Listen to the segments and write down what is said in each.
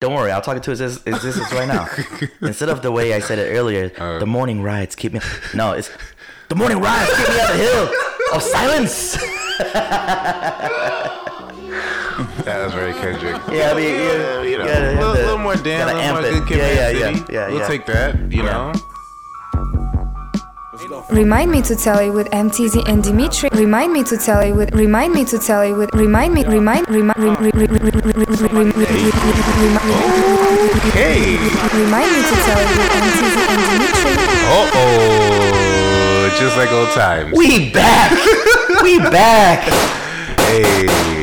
Don't worry, I'll talk it to his existence right now. Instead of the way I said it earlier, Uh. the morning rides keep me. No, it's the morning rides keep me on the hill of silence. That was very Kendrick. Yeah, I mean, yeah, you know, a little, little more Dan, a little more good Kid Yeah, yeah, yeah, yeah, We'll yeah. take that, you know. Remind me to tell you with M. Teezy and Dimitri. Remind me to tell you with. Remind me to tell you with. Remind me. Remind. Remind. Remind me Remind me to Hey! tell you with M. Teezy and Dimitri. Oh, oh, just like old times. We back. we back. Hey,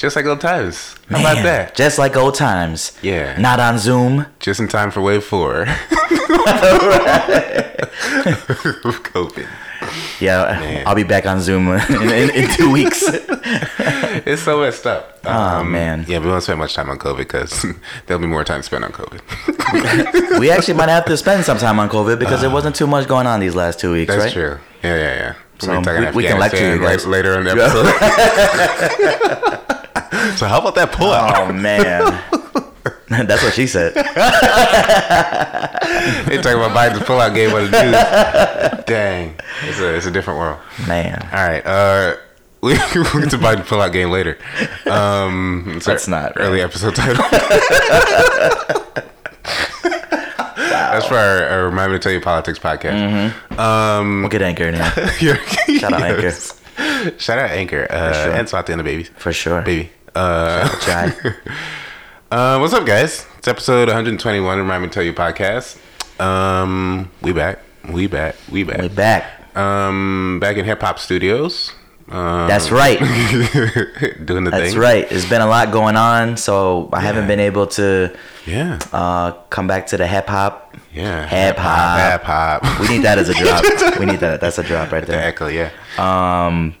just like old times. How about that? Just like old times. Yeah. Not on Zoom. Just in time for wave four. COVID. Yeah, Man. I'll be back on Zoom in, in, in two weeks. It's so messed up. Oh, man. Yeah, we won't spend much time on COVID because there'll be more time spent on COVID. we actually might have to spend some time on COVID because there uh, wasn't too much going on these last two weeks, That's right? true. Yeah, yeah, yeah. So, we- we can lecture you guys. later in the episode. so how about that pull out? Oh man, that's what she said. They talking about Biden's pull out game on the news. Dang, it's a it's a different world. Man, All right, uh, we we'll get to Biden pull out game later. Um, it's Let's not, early right? episode title. That's for our, our remind me to tell you politics podcast. we'll get anchor now. Shout out Anchor. Shout out Anchor. Uh, sure. And Swat the end of babies. for sure. Baby. Uh, uh, what's up, guys? It's episode 121 of Remind Me to Tell You podcast. Um, we back. We back. We back. We back. Um, back in Hip Hop Studios. Um, That's right. doing the That's thing. right. There's been a lot going on, so I haven't been able to Yeah. uh, come back to the hip hop. Yeah. Hip hop. Hip hop. We need that as a drop. we need that. That's a drop right there. Exactly. yeah. Um,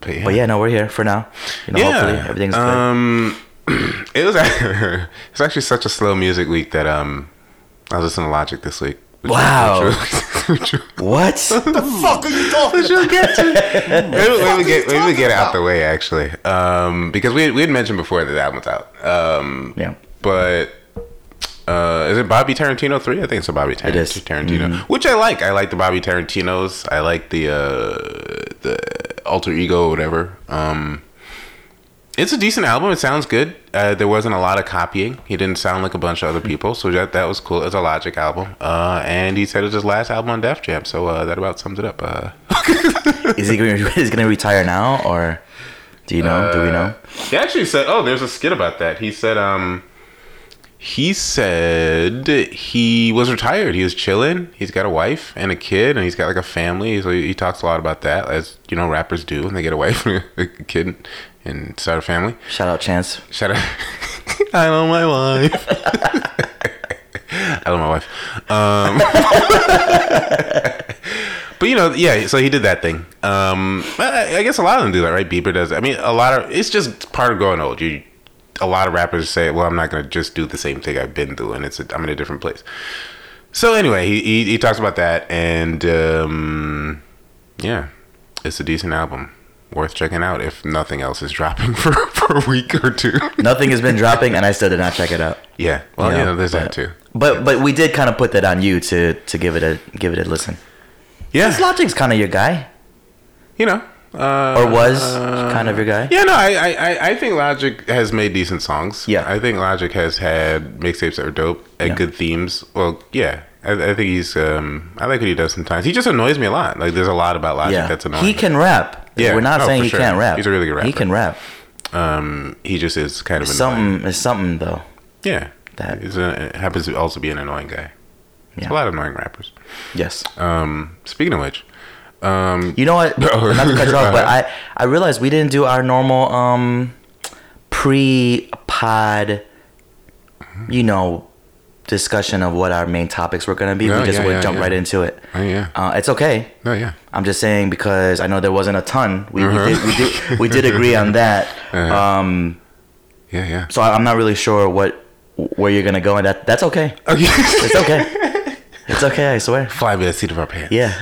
But yeah. but yeah, no, we're here for now. You know, hopefully everything's good. um, it was it's actually such a slow music week that um I was listening to Logic this week. Wow. which- which- What? The fuck are you talking which we'll get to. Maybe, maybe get maybe get out the way actually, um, because we we had mentioned before that the album's out. Um, yeah. but uh, is it Bobby Tarantino three? I think it's a Bobby Tar- It is. Mm-hmm. Tarantino, which I like. I like the Bobby Tarantinos. I like the uh, the alter ego, or whatever. Um, it's a decent album. It sounds good. Uh, there wasn't a lot of copying. He didn't sound like a bunch of other people, so that that was cool. It's a Logic album, uh, and he said it was his last album on Def Jam. So uh, that about sums it up. Uh, Is he he gonna retire now, or do you know? do we know? He actually said, "Oh, there's a skit about that." He said, "Um, he said he was retired. He was chilling. He's got a wife and a kid, and he's got like a family. So he, he talks a lot about that, as you know, rappers do when they get a wife and a kid and start a family. Shout out Chance. Shout out, I love my wife. I love my wife. Um, but you know, yeah. So he did that thing. Um, I, I guess a lot of them do that, right? Bieber does. I mean, a lot of it's just part of growing old. You, a lot of rappers say, "Well, I'm not gonna just do the same thing I've been doing. And it's a, I'm in a different place." So anyway, he, he he talks about that, and um, yeah, it's a decent album, worth checking out if nothing else is dropping for for a week or two. Nothing has been dropping, and I still did not check it out. Yeah, well, You yeah, know, there's that too. But but we did kind of put that on you to to give it a give it a listen. Yeah, Logic's kind of your guy, you know, uh, or was kind of your guy. Yeah, no, I, I, I- think Logic has made decent songs. Yeah. I think Logic has had mixtapes that are dope and Yeah. good themes. Well, yeah, I, I think he's. Um, I like what he does sometimes. He just annoys me a lot. Like, there's a lot about Logic Yeah, that's annoying. he can rap. Yeah. we're not Oh, saying he sure. can't rap. He's a really good rapper. He can rap. Um, he just is kind of annoying. Something is something though. Yeah, That- He's a, happens to also be an annoying guy. Yeah. a lot of annoying rappers. Yes. Um, speaking of which, um, You know what? Not to cut you off, but I I realized we didn't do our normal um pre pod, you know, discussion of what our main topics were gonna be. Yeah, we just yeah, would yeah, jump yeah. right into it. oh yeah, Uh, it's okay. oh yeah, I'm just saying because I know there wasn't a ton. We, Uh-huh. we, did, we did we did agree on that. Uh-huh. Um, yeah, yeah. so I'm not really sure what where you're gonna go, and that that's okay. Okay. It's okay. it's okay. I swear. Fly by the seat of our pants. Yeah.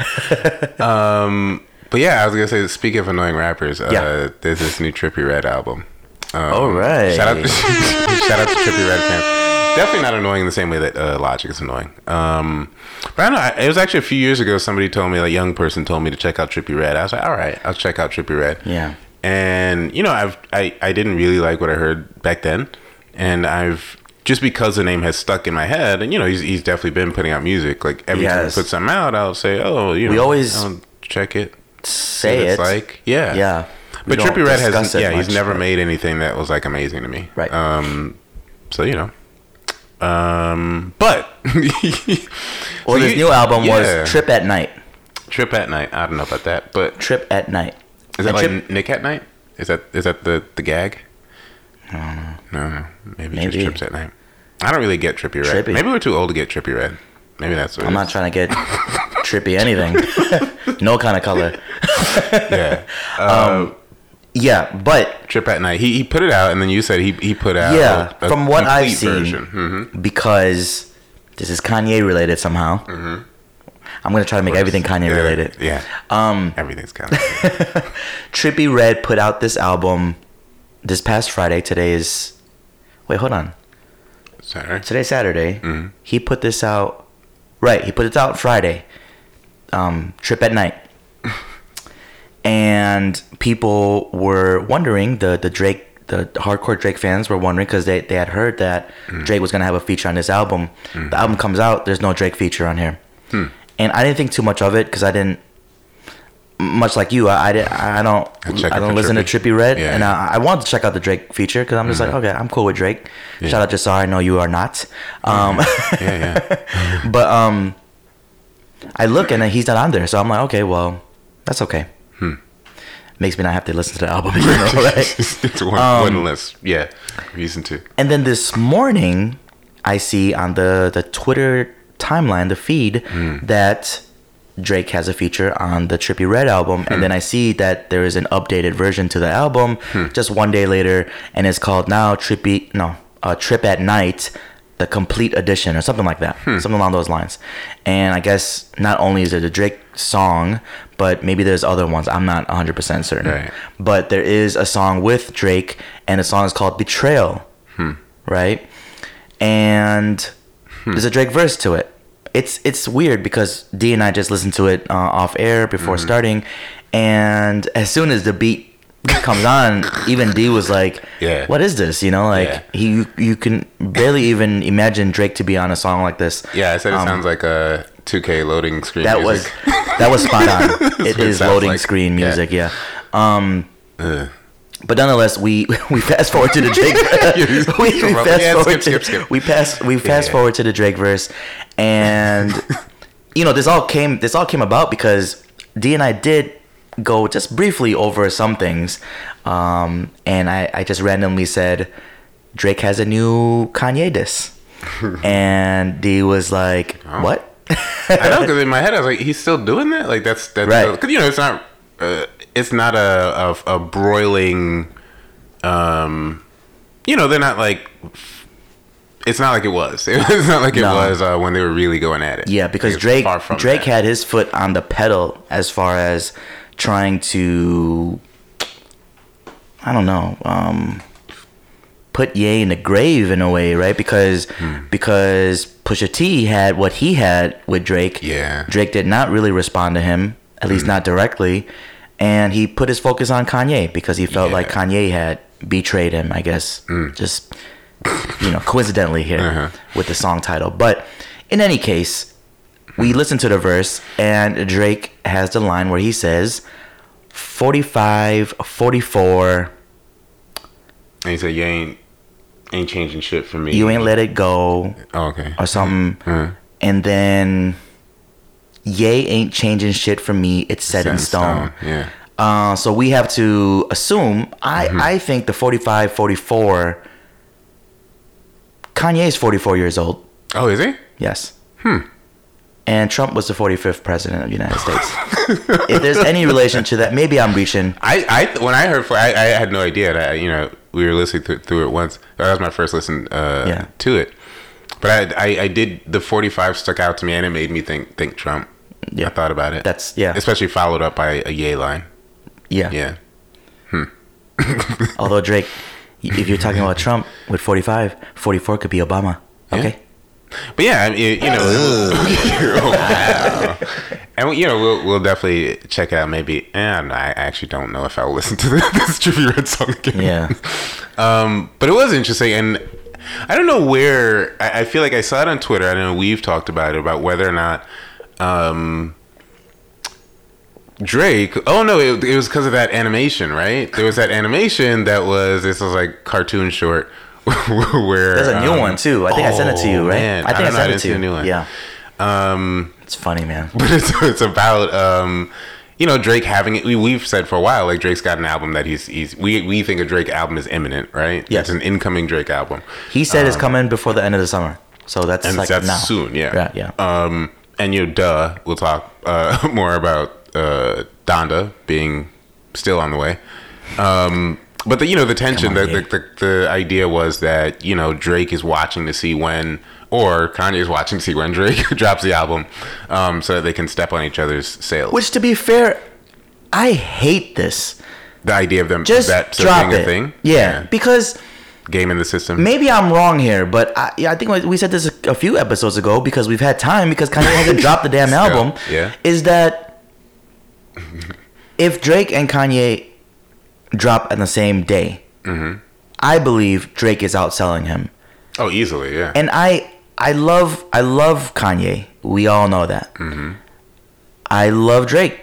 Um, but yeah, I was gonna say, speaking of annoying rappers, uh, Yeah. there's this new Trippie Redd album. Um, All right. Shout out, shout out to Trippie Redd fans. definitely not annoying in the same way that uh, Logic is annoying. Um, but I don't know. I- It was actually a few years ago. Somebody told me, a young person told me to check out Trippie Redd. I was like, all right, I'll check out Trippie Redd. Yeah. And you know, I've I, I didn't really like what I heard back then, and I've just because the name has stuck in my head, and you know, he's he's definitely been putting out music. Like every time he puts something out, I'll say, oh, you know, We always I'll check it. Say it. it's like, yeah, Yeah. But Trippie Redd has yeah, he's never but- made anything that was like amazing to me. Right. Um, so you know. Um, but Well, So you- new album yeah. was Trip at Knight. Trip at Knight. I don't know about that, but Trip at Knight. is that And like Trip- Nick at Night? Is that is that the the gag? No, no, maybe, Maybe. just Trips at Night. I don't really get Trippie Redd. Trippy. Maybe we're too old to get Trippie Redd. Maybe that's what. I'm not trying to get trippy anything. no kind of color. Yeah. Um, Uh, Yeah, but Trip at Knight. He he put it out, and then you said he he put out. yeah, a- a from what I've seen. Mhm. because this is Kanye related somehow. I'm gonna try to make everything Kanye Yeah, related. Yeah. Um, Everything's of. Trippie Redd put out this album this past Friday. Today is wait, hold on. Sorry. Today's Saturday. Mhm. He put this out. Right, he put it out Friday. Um, Trip at Knight. and people were wondering the the Drake the hardcore Drake fans were wondering because they, they had heard that Drake was gonna have a feature on this album. The album comes out, there's no Drake feature on here, and I didn't think too much of it because I didn't. Much like you, I, I, I don't I I don't listen to Trippy. Trippie Redd, Yeah. and I, I wanted to check out the Drake feature because I'm just like, okay, I'm cool with Drake. Shout out to Sorry, I know you are not. Um, Yeah, yeah. but um, I look and he's not on there, so I'm like, okay, well, that's okay. Hmm. Makes me not have to listen to the album, you know, right? it's one, Um, one less. Yeah. Reason to. and then this morning, I see on the the Twitter timeline, the feed, Hmm. that Drake has a feature on the Trippie Redd album, and then hmm. I see that there is an updated version to the album hmm. just one day later, and it's called now Trippy no uh, Trip at Knight, the complete edition or something like that, hmm. something along those lines. And I guess not only is it a Drake song, but maybe there's other ones. I'm not 100 percent certain, Right. but there is a song with Drake, and the song is called Betrayal, right? And there's a Drake verse to it it's it's weird because D and I just listened to it uh, off air before starting, and as soon as the beat comes on, even D was like, Yeah. what is this?" You know, like Yeah. he you, you can barely even imagine Drake to be on a song like this. Yeah, I said it Um, sounds like a 2K loading screen. That music. was that was spot on. it it is loading like. screen Yeah. music, yeah. Um, Ugh. But nonetheless, we we fast forward to the Drake. we, we Yeah, fast skip, forward skip, to skip. we pass we fast Yeah. forward to the Drake verse, and you know this all came this all came about because D and I did go just briefly over some things, um, and I I just randomly said Drake has a new Kanye diss, and D was like, Oh. what? I don't know because in my head I was like, he's still doing that. Like that's that's Right. Because you know it's not uh, it's not a, a a broiling. Um, you know they're not like. It's not like it was. It's not like it No. was uh, when they were really going at it. Yeah, because Drake Drake that. had his foot on the pedal as far as trying to I don't know, um put Ye in the grave in a way, right? Because Hmm. because Pusha T had what he had with Drake. Yeah. Drake did not really respond to him, at least not directly, and he put his focus on Kanye because he felt like Yeah. Hmm. Kanye had betrayed him, I guess. Just you know, coincidentally here Uh-huh. with the song title. But in any case, we listen to the verse, and Drake has the line where he says, 45, 44, And he said, "You ain't ain't changing shit for me. you ain't let it go, Oh, okay. or something. And then, Ye ain't changing shit for me, it's set, in stone. Yeah. Uh, so we have to assume, I, Mm-hmm. I think the 45, 44, Kanye's 44 years old. Oh, is he? Yes. Hmm. And Trump was the 45th president of the United States. if there's any relation to that, maybe I'm reaching. I, I when I heard, for, I, I had no idea that you know we were listening through, through it once. That was my first listen uh, Yeah. to it. But I, I, I did the forty five stuck out to me, and it made me think think Trump. Yeah. I thought about it. That's yeah, especially followed up by a yay line. yeah. Yeah, Although Drake, if you're talking about Trump with 45, 44 could be Obama. Okay. But yeah, I mean, you know, wow. and you know, we'll we'll definitely check it out. Maybe, and I actually don't know if I'll listen to this, this Trippie Redd song again. Yeah. Um, but it was interesting, and I don't know where. I, I feel like I saw it on Twitter. I don't know we've talked about it about whether or not um, Drake. Oh no, it, it was because of that animation, right? There was that animation that was this was like cartoon short. where There's a new um, one too. I think I sent it to you, oh, right? man. I think I, know. sent it didn't to you. new one. Yeah. Um, It's funny, man. but it's it's about um, you know Drake having it. We, we've said for a while like Drake's got an album that he's he's we we think a Drake album is imminent, right? Yes. it's an incoming Drake album, He said it's coming before the end of the summer. So that's Um, and like that's now. soon. Yeah, Yeah, yeah. Um, and you know, duh, we'll talk uh, more about uh, Donda being still on the way. Um, but the you know the tension, Come the, the, the the idea was that you know Drake is watching to see when, or Kanye is watching to see when Drake drops the album, um, so that they can step on each other's sales. Which, to be fair, I hate this. the idea of them Just that drop being it. a thing, Yeah, because game in the system. maybe I'm wrong here, but I, yeah, I think we said this a, a few episodes ago because we've had time because Kanye hasn't dropped the damn album. yeah. Is that if Drake and Kanye drop on the same day, Mm-hmm. I believe Drake is outselling him. Oh, easily, yeah. and I I love I love Kanye. We all know that. I love Drake.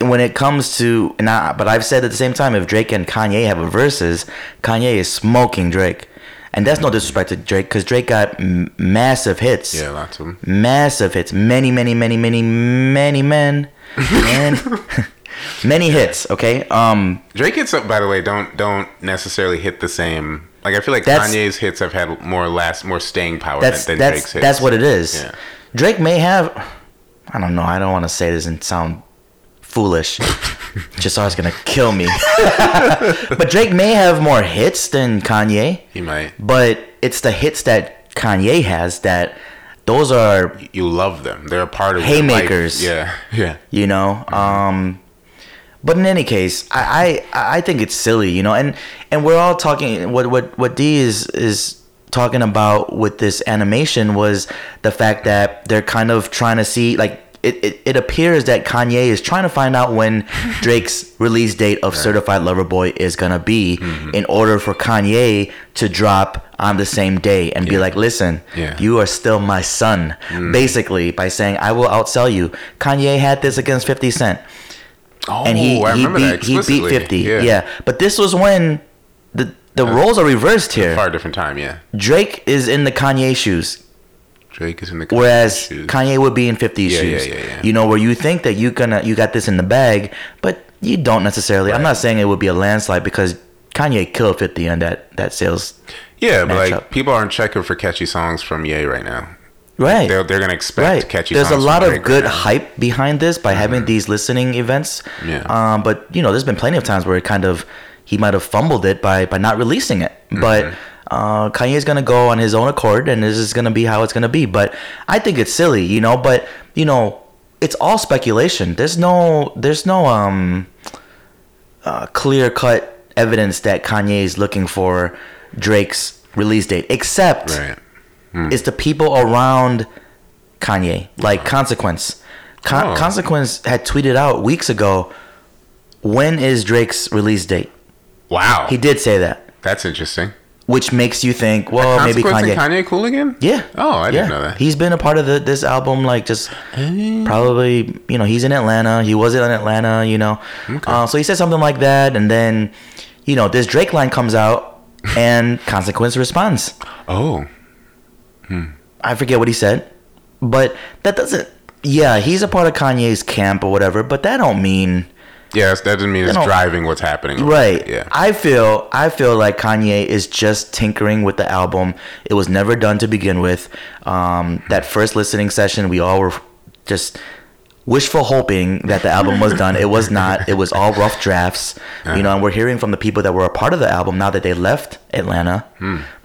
When it comes to and I, but I've said at the same time, if Drake and Kanye have a versus, Kanye is smoking Drake, and that's no disrespect to Drake because Drake got m- massive hits. yeah, lots of them. Massive hits, many, many, many, many, many men, many, many hits. Okay, um, Drake hits up, by the way, don't don't necessarily hit the same. Like I feel like Kanye's hits have had more last, more staying power that's than, than that's Drake's hits. that's what it is. Yeah. Drake may have. I don't know. I don't want to say this and sound foolish. Jasar's gonna kill me. but Drake may have more hits than Kanye. He might. But it's the hits that Kanye has that those are You love them. They're a part of your Haymakers. Yeah, yeah. you know um but in any case I, I i think it's silly you know and and we're all talking what what what d is is talking about with this animation was the fact that they're kind of trying to see like it, it, it appears that Kanye is trying to find out when Drake's release date of Certified Lover Boy is gonna be mm-hmm. in order for Kanye to drop on the same day and be like, listen, Yeah. you are still my son. Mm. Basically, by saying I will outsell you. Kanye had this against 50 Cent Oh, and he, I he remember beat that he beat explicitly. 50 yeah. but this was when the the uh, roles are reversed here Far different time, yeah. drake is in the kanye shoes Drake is in the whereas shoes. kanye would be in 50's Yeah, yeah, shoes yeah, yeah. you know where you think that you gonna you got this in the bag but you don't necessarily i'm not saying it would be a landslide because kanye killed 50 on that that sales Yeah, but like people aren't checking for catchy songs from Ye right now. right They're they're gonna expect right. catchy. There's a lot of good right hype behind this by having mm-hmm. these listening events. Yeah. Um, but you know, there's been plenty of times where it kind of he might have fumbled it by by not releasing it. But mm-hmm. Uh, Kanye's gonna go on his own accord, and this is gonna be how it's gonna be. But I think it's silly, you know. But you know, it's all speculation. There's no there's no um uh, clear cut evidence that Kanye is looking for Drake's release date, except Right. it's the people around Kanye, like Consequence. Con- Oh. Consequence had tweeted out weeks ago, "When is Drake's release date?" Wow. He did say that, That's interesting. Which makes you think, well, maybe Kanye. Kanye cool again? Yeah. Oh, I yeah. didn't know that. He's been a part of the, this album, like just probably, you know, he's in Atlanta. He was in Atlanta, you know. Uh, so he said something like that, and then, you know, this Drake line comes out, and Consequence responds. Oh. Hmm. I forget what he said, but that doesn't. Yeah, he's a part of Kanye's camp or whatever, but that don't mean Yeah, that's- that doesn't mean it's driving what's happening. right. Yeah. I feel I feel like Kanye is just tinkering with the album. It was never done to begin with. Um, that first listening session, we all were just wishful hoping that the album was done. It was not. It was all rough drafts. You know, and we're hearing from the people that were a part of the album now that they left Atlanta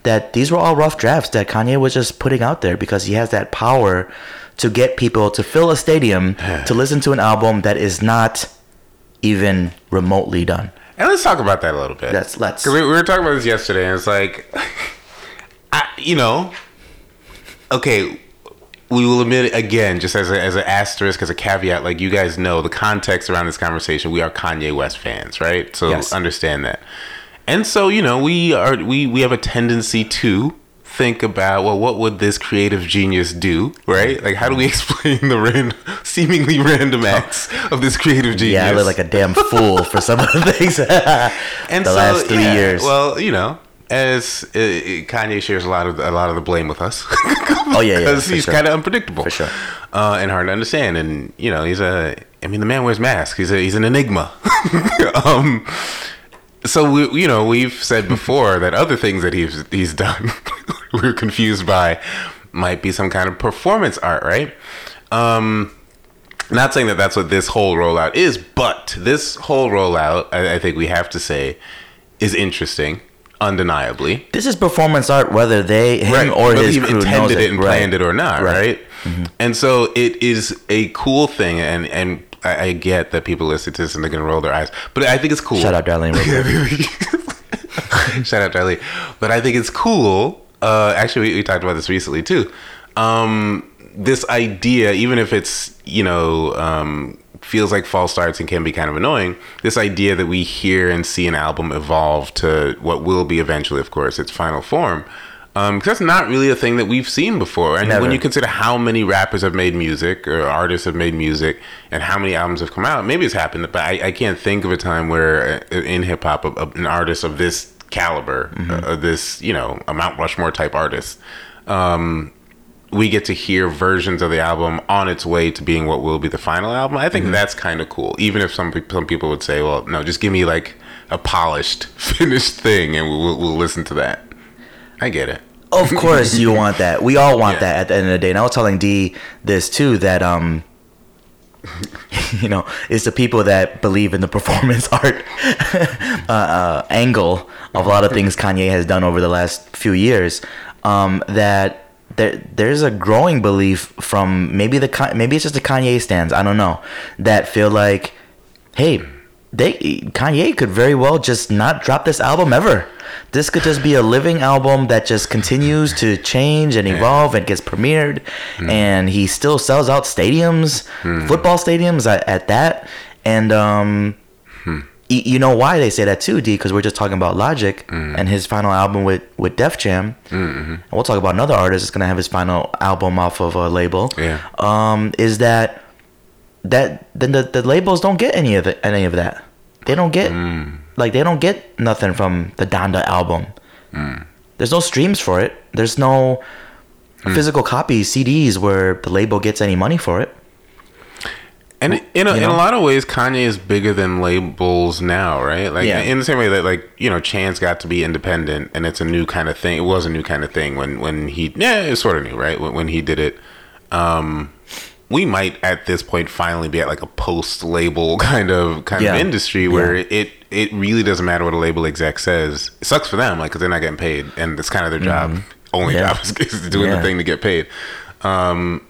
that these were all rough drafts that Kanye was just putting out there because he has that power to get people to fill a stadium to listen to an album that is not even remotely done. And let's talk about that a little bit. Let's- let's. 'Cause we, we were talking about this yesterday, and it's like, I, you know, okay, we will admit it again, just as a, as an asterisk, as a caveat, like you guys know, the context around this conversation, we are Kanye West fans, right? So Yes. understand that. And so, you know, we are we we have a tendency to think about well what would this creative genius do right like how do we explain the ran- seemingly random acts of this creative genius Yeah, I look like a damn fool for some of the things. and the so, last three yeah, years. Well, you know, as uh, Kanye shares a lot of a lot of the blame with us. Oh, yeah, yeah, because for he's sure. kind of unpredictable, For sure. uh, and hard to understand. And you know, he's a. I mean, the man wears masks. He's a he's an enigma. um, so we, you know, we've said before that other things that he's he's done, we're confused by, might be some kind of performance art, right? Um, not saying that that's what this whole rollout is, but this whole rollout, I, I think we have to say, is interesting, undeniably. this is performance art, whether they him or Whether his crew intended it, it and Right. planned it or not, Right. Mm-hmm. right? And so it is a cool thing, and and I, I get that people listen to this and they're gonna roll their eyes, but I think it's cool. Shout out, Darlene. Shout out Charlie. But I think it's cool. Uh, actually, we, we talked about this recently too. Um, this idea, even if it's you know um, feels like false starts and can be kind of annoying, this idea that we hear and see an album evolve to what will be eventually, of course, its final form. Because that's not really a thing that we've seen before. And Never. when you consider how many rappers have made music or artists have made music and how many albums have come out, maybe it's happened, but I, I can't think of a time where uh, in hip hop, an artist of this caliber, uh, this, you know, a Mount Rushmore type artist, um, we get to hear versions of the album on its way to being what will be the final album. I think that's kind of cool. Even if some, some people would say, well, no, just give me like a polished, finished thing and we'll, we'll listen to that. I get it. Of course, you want that. We all want Yeah. that at the end of the day. And I was telling D this too that um, you know, it's the people that believe in the performance art uh, uh, angle of a lot of things Kanye has done over the last few years. Um, that there there's a growing belief from maybe the maybe it's just the Kanye stands. I don't know that feel like, hey, they Kanye could very well just not drop this album ever. This could just be a living album that just continues to change and evolve and gets premiered, hmm. and he still sells out stadiums, hmm. football stadiums at, at that. And um, hmm. y- you know why they say that too, D? Because we're just talking about Logic and his final album with with Def Jam, and we'll talk about another artist that's gonna have his final album off of a label. Yeah. Um, is that that then the, the labels don't get any of it, any of that. They don't get mm. like they don't get nothing from the Donda album. Mm. There's no streams for it. There's no mm. physical copies, CDs where the label gets any money for it. And in a, You in a lot of ways, Kanye is bigger than labels now, right? Like Yeah. in the same way that like you know, Chance got to be independent, and it's a new kind of thing. It was a new kind of thing when when he yeah, it's sort of new, right? When, when he did it, um, we might at this point finally be at like a post label kind of kind Yeah. of industry where Yeah. it it really doesn't matter what a label exec says. It sucks for them, like because they're not getting paid, and it's kind of their job. Only Mm-hmm. Yeah. job is, doing the thing to get paid. Um,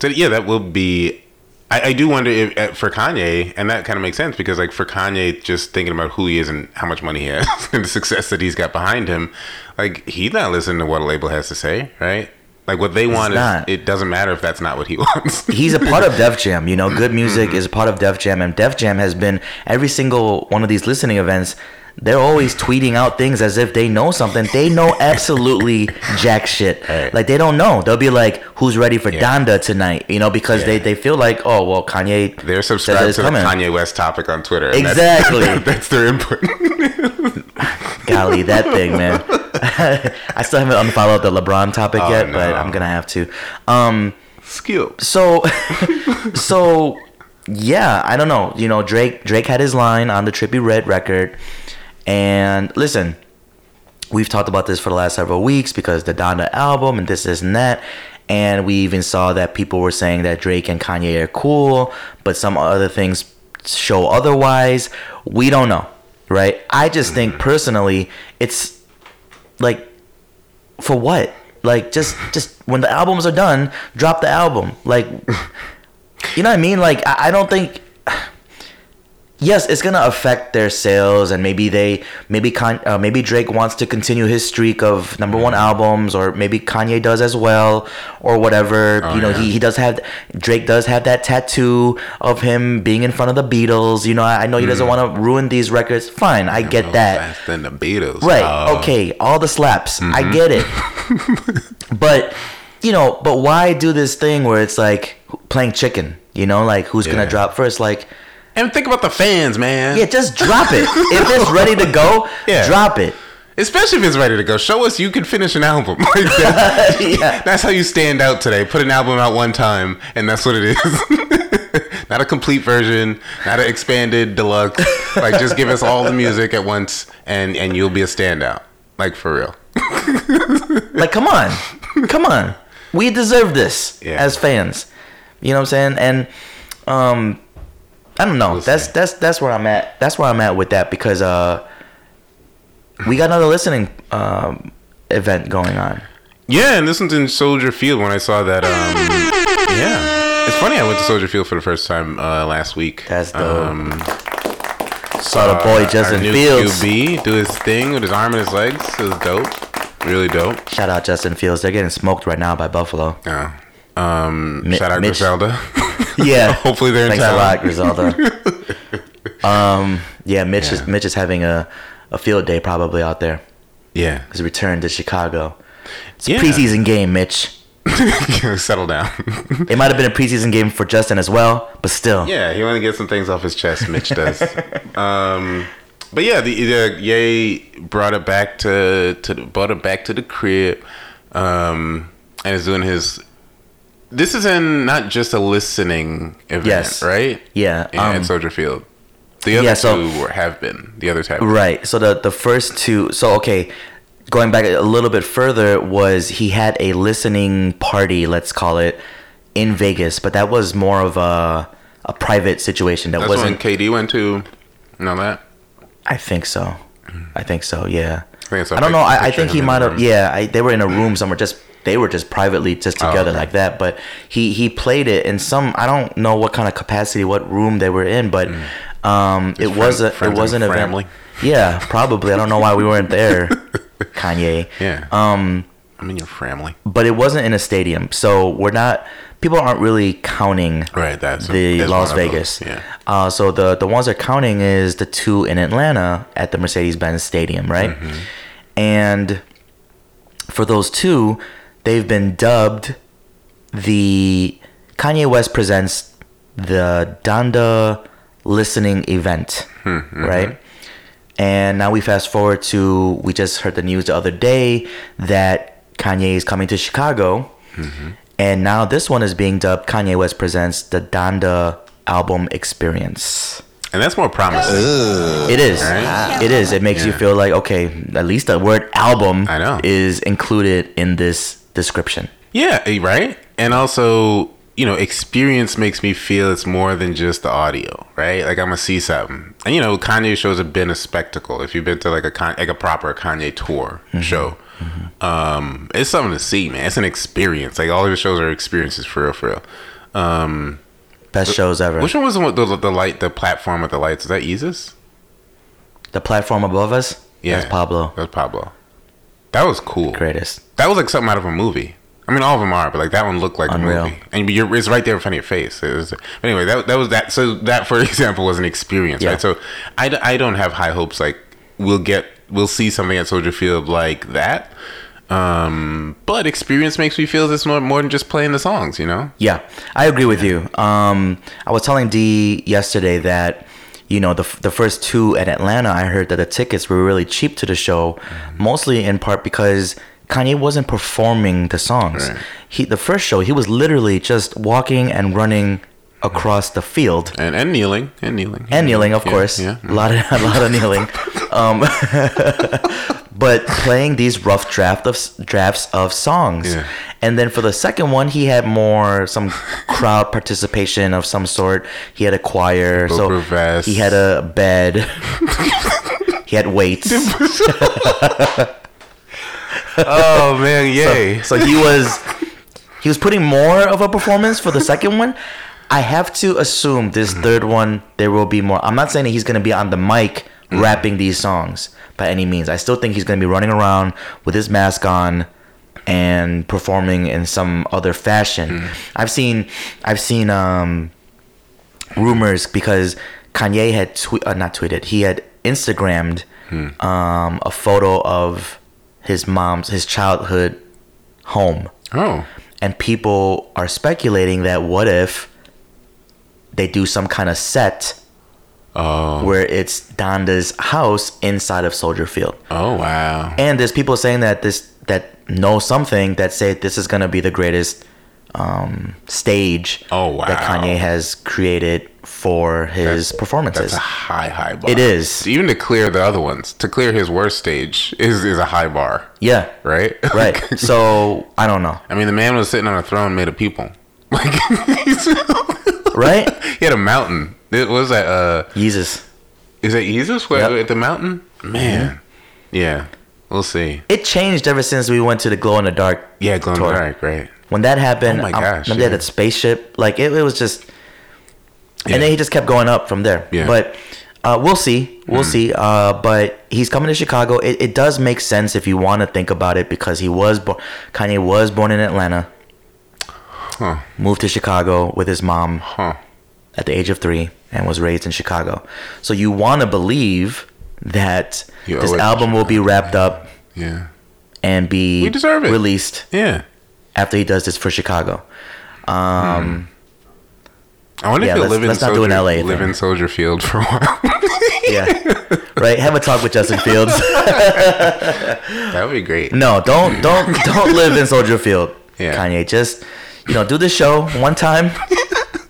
so yeah, that will be. I, I do wonder if uh, for Kanye, and that kind of makes sense because like for Kanye, just thinking about who he is and how much money he has and the success that he's got behind him, like he's not listening to what a label has to say, right? Like what they want is it doesn't matter if that's not what he wants. He's a part of Def Jam. You know, good mm-hmm. music is a part of Def Jam, and Def Jam has been every single one of these listening events. They're always tweeting out things as if they know something. They know absolutely jack shit. Like they don't know. They'll be like, "Who's ready for Yeah. Donda tonight?" You know, because they, Yeah. they feel like, "Oh well, Kanye." They're subscribed to the. Kanye West topic on Twitter. Exactly. That's, that's their input. Golly, that thing, man. I still haven't unfollowed the LeBron topic Oh, yet, but. I'm gonna have to. Um, Skill. so, so yeah, I don't know. You know, Drake Drake had his line on the Trippie Redd record, and listen, we've talked about this for the last several weeks because the Donda album and this, this, and that. And we even saw that people were saying that Drake and Kanye are cool, but some other things show otherwise. We don't know, right? I just think personally, it's like for what? Like just just when the albums are done, drop the album. Like you know what I mean? Like I, I don't think yes, it's gonna affect their sales, and maybe they, maybe Con, uh, maybe Drake wants to continue his streak of number one mm-hmm. albums, or maybe Kanye does as well, or whatever. Oh, you know, yeah. he, he does have Drake does have that tattoo of him being in front of the Beatles. You know, I, I know he doesn't mm. want to ruin these records. Fine, I get that. than the Beatles. Right. Oh. Okay. All the slaps. I mm-hmm. get it. but you know, but why do this thing where it's like playing chicken? You know, like who's Yeah. gonna drop first? Like, And think about the fans, man. yeah, just drop it. if it's ready to go, Yeah. drop it. Especially if it's ready to go. Show us you can finish an album. Like. Yeah. That's how you stand out today. Put an album out one time, and that's what it is. not a complete version, not an expanded deluxe. Like just give us all the music at once, and and you'll be a standout. Like for real. Like, come on, come on. We deserve this Yeah. as fans. You know what I'm saying? And um, I don't know. We'll that's see. that's that's where I'm at. That's where I'm at with that because uh, we got another listening um event going on. Yeah, and this one's in Soldier Field. When I saw that, um, yeah, it's funny. I went to Soldier Field for the first time uh, last week. That's dope. Um, Saw the boy Justin Fields. QB do his thing with his arm and his legs. It was dope. Really dope. Shout out Justin Fields. They're getting smoked right now by Buffalo. Yeah. Um, Mi- shout out Mitch- Griselda. Yeah. Hopefully they're in Thanks town. a lot, Griselda. um, yeah, Mitch is Mitch is having a, a field day probably out there. Yeah. His return to Chicago. It's Yeah. a preseason game, Mitch. Settle down. It might have been a preseason game for Justin as well, but still. yeah, he wanted to get some things off his chest. Mitch does. um, but yeah, the, the Ye brought it back to to brought it back to the crib, um, and is doing his. This is in not just a listening event, Yes. right? Yeah, Yeah, um, at Soldier Field. The other yeah, so- two were, have been. The others have. Been. Right. So the the first two. So okay, going back a little bit further was he had a listening party, let's call it, in Vegas, but that was more of a a private situation. That That's wasn't. when KD went to. and all that. I think so. I think so. Yeah. I think I don't know. I, I think he might have. Yeah. I, they were in a room somewhere. Just they were just privately just Oh, together okay. like that. But he he played it in some. I don't know what kind of capacity, what room they were in, but um, it His was a Mm. friend- it was an friends and event. family? Yeah, probably. I don't know why we weren't there, Kanye. Yeah. Um, I'm in your family. but it wasn't in a stadium, so we're not. People aren't really counting Right. That's the that's Las Vegas. those, Yeah. Uh, so the the ones they're counting is the two in Atlanta at the Mercedes Benz Stadium, right? Mm-hmm. And for those two, they've been dubbed the Kanye West presents the Donda listening event, Mm-hmm. right? And now we fast forward to we just heard the news the other day that Kanye is coming to Chicago. Mm-hmm. And now this one is being dubbed Kanye West presents the Donda album experience. And that's more promising. It is. Right? It is. It makes you feel like okay, at least the word album I know. is included in this description. Yeah, eh, right. And also, you know, experience makes me feel it's more than just the audio, right? Like I'm gonna see something, and you know, Kanye shows have been a spectacle. If you've been to like a Con- like a proper Kanye tour Mm-hmm. show, um, it's something to see, man. It's an experience. Like all of his shows are experiences for real, for real. Um, Best shows ever. which one was the, the the light, the platform with the lights? Is that Yeezus? the platform above us? Yeah, That's Pablo. That was Pablo. That was cool. Greatest. That was like something out of a movie. I mean, all of them are, but like that one looked like Unreal. a movie, and you're, it's right there in front of your face. It was, but anyway, that that was that. So that, for example, was an experience, Yeah. right? So I, I don't have high hopes like we'll get we'll see something at Soldier Field like that. Um, but experience makes me feel this more more than just playing the songs, you know? Yeah, I agree with you. Um, I was telling D yesterday that you know the the first two at Atlanta, I heard that the tickets were really cheap to the show, mm-hmm. mostly in part because Kanye wasn't performing the songs. Right. He the first show he was literally just walking and running across the field And and kneeling and kneeling and kneeling, of Yeah, course. Yeah, A lot of a lot of kneeling. Um, but playing these rough draft of drafts of songs. Yeah. And then for the second one, he had more some crowd participation of some sort. He had a choir, so vest. he had a bed. he had weights. Oh man, yay! so he was he was putting more of a performance for the second one I have to assume this third one there will be more. I'm not saying that he's gonna be on the mic rapping these songs by any means. I still think he's gonna be running around with his mask on and performing in some other fashion. I've seen I've seen um rumors because Kanye had tweet uh, not tweeted he had Instagrammed um a photo of his mom's his childhood home Oh, and people are speculating that what if they do some kind of set oh, where it's Donda's house inside of Soldier Field. oh! Wow. And there's people saying that this that know something that say this is gonna be the greatest um, stage Oh, wow. that Kanye has created for his performances. That's a high, high bar. It is. Even to clear the other ones, to clear his worst stage is is a high bar, yeah, right? right. so I don't know, I mean, the man was sitting on a throne made of people. Like right? he had a mountain. It was that. Uh, Jesus. is that Jesus? Where Yep. at the mountain? Man, yeah. We'll see. It changed ever since we went to the glow in the dark. Yeah, glow in the dark, right? When that happened, Oh my gosh, remember they had yeah. that spaceship. Like it, it was just, Yeah. and then he just kept going up from there. Yeah. But uh, we'll see, we'll see. Uh, but he's coming to Chicago. It, it does make sense if you want to think about it because he was born. Kanye was born in Atlanta, Huh? moved to Chicago with his mom Huh? at the age of three, and was raised in Chicago. So you want to believe that You this owe it to album will be wrapped up Yeah. and be We deserve it. released Yeah. after he does this for Chicago. Um, I wonder Yeah, if he'll live in Soldier, LA live in Soldier Field for a while. Yeah, right. Have a talk with Justin Fields. that would be great. No, don't don't don't live in Soldier Field, Yeah. Kanye. Just you know, do the show one time.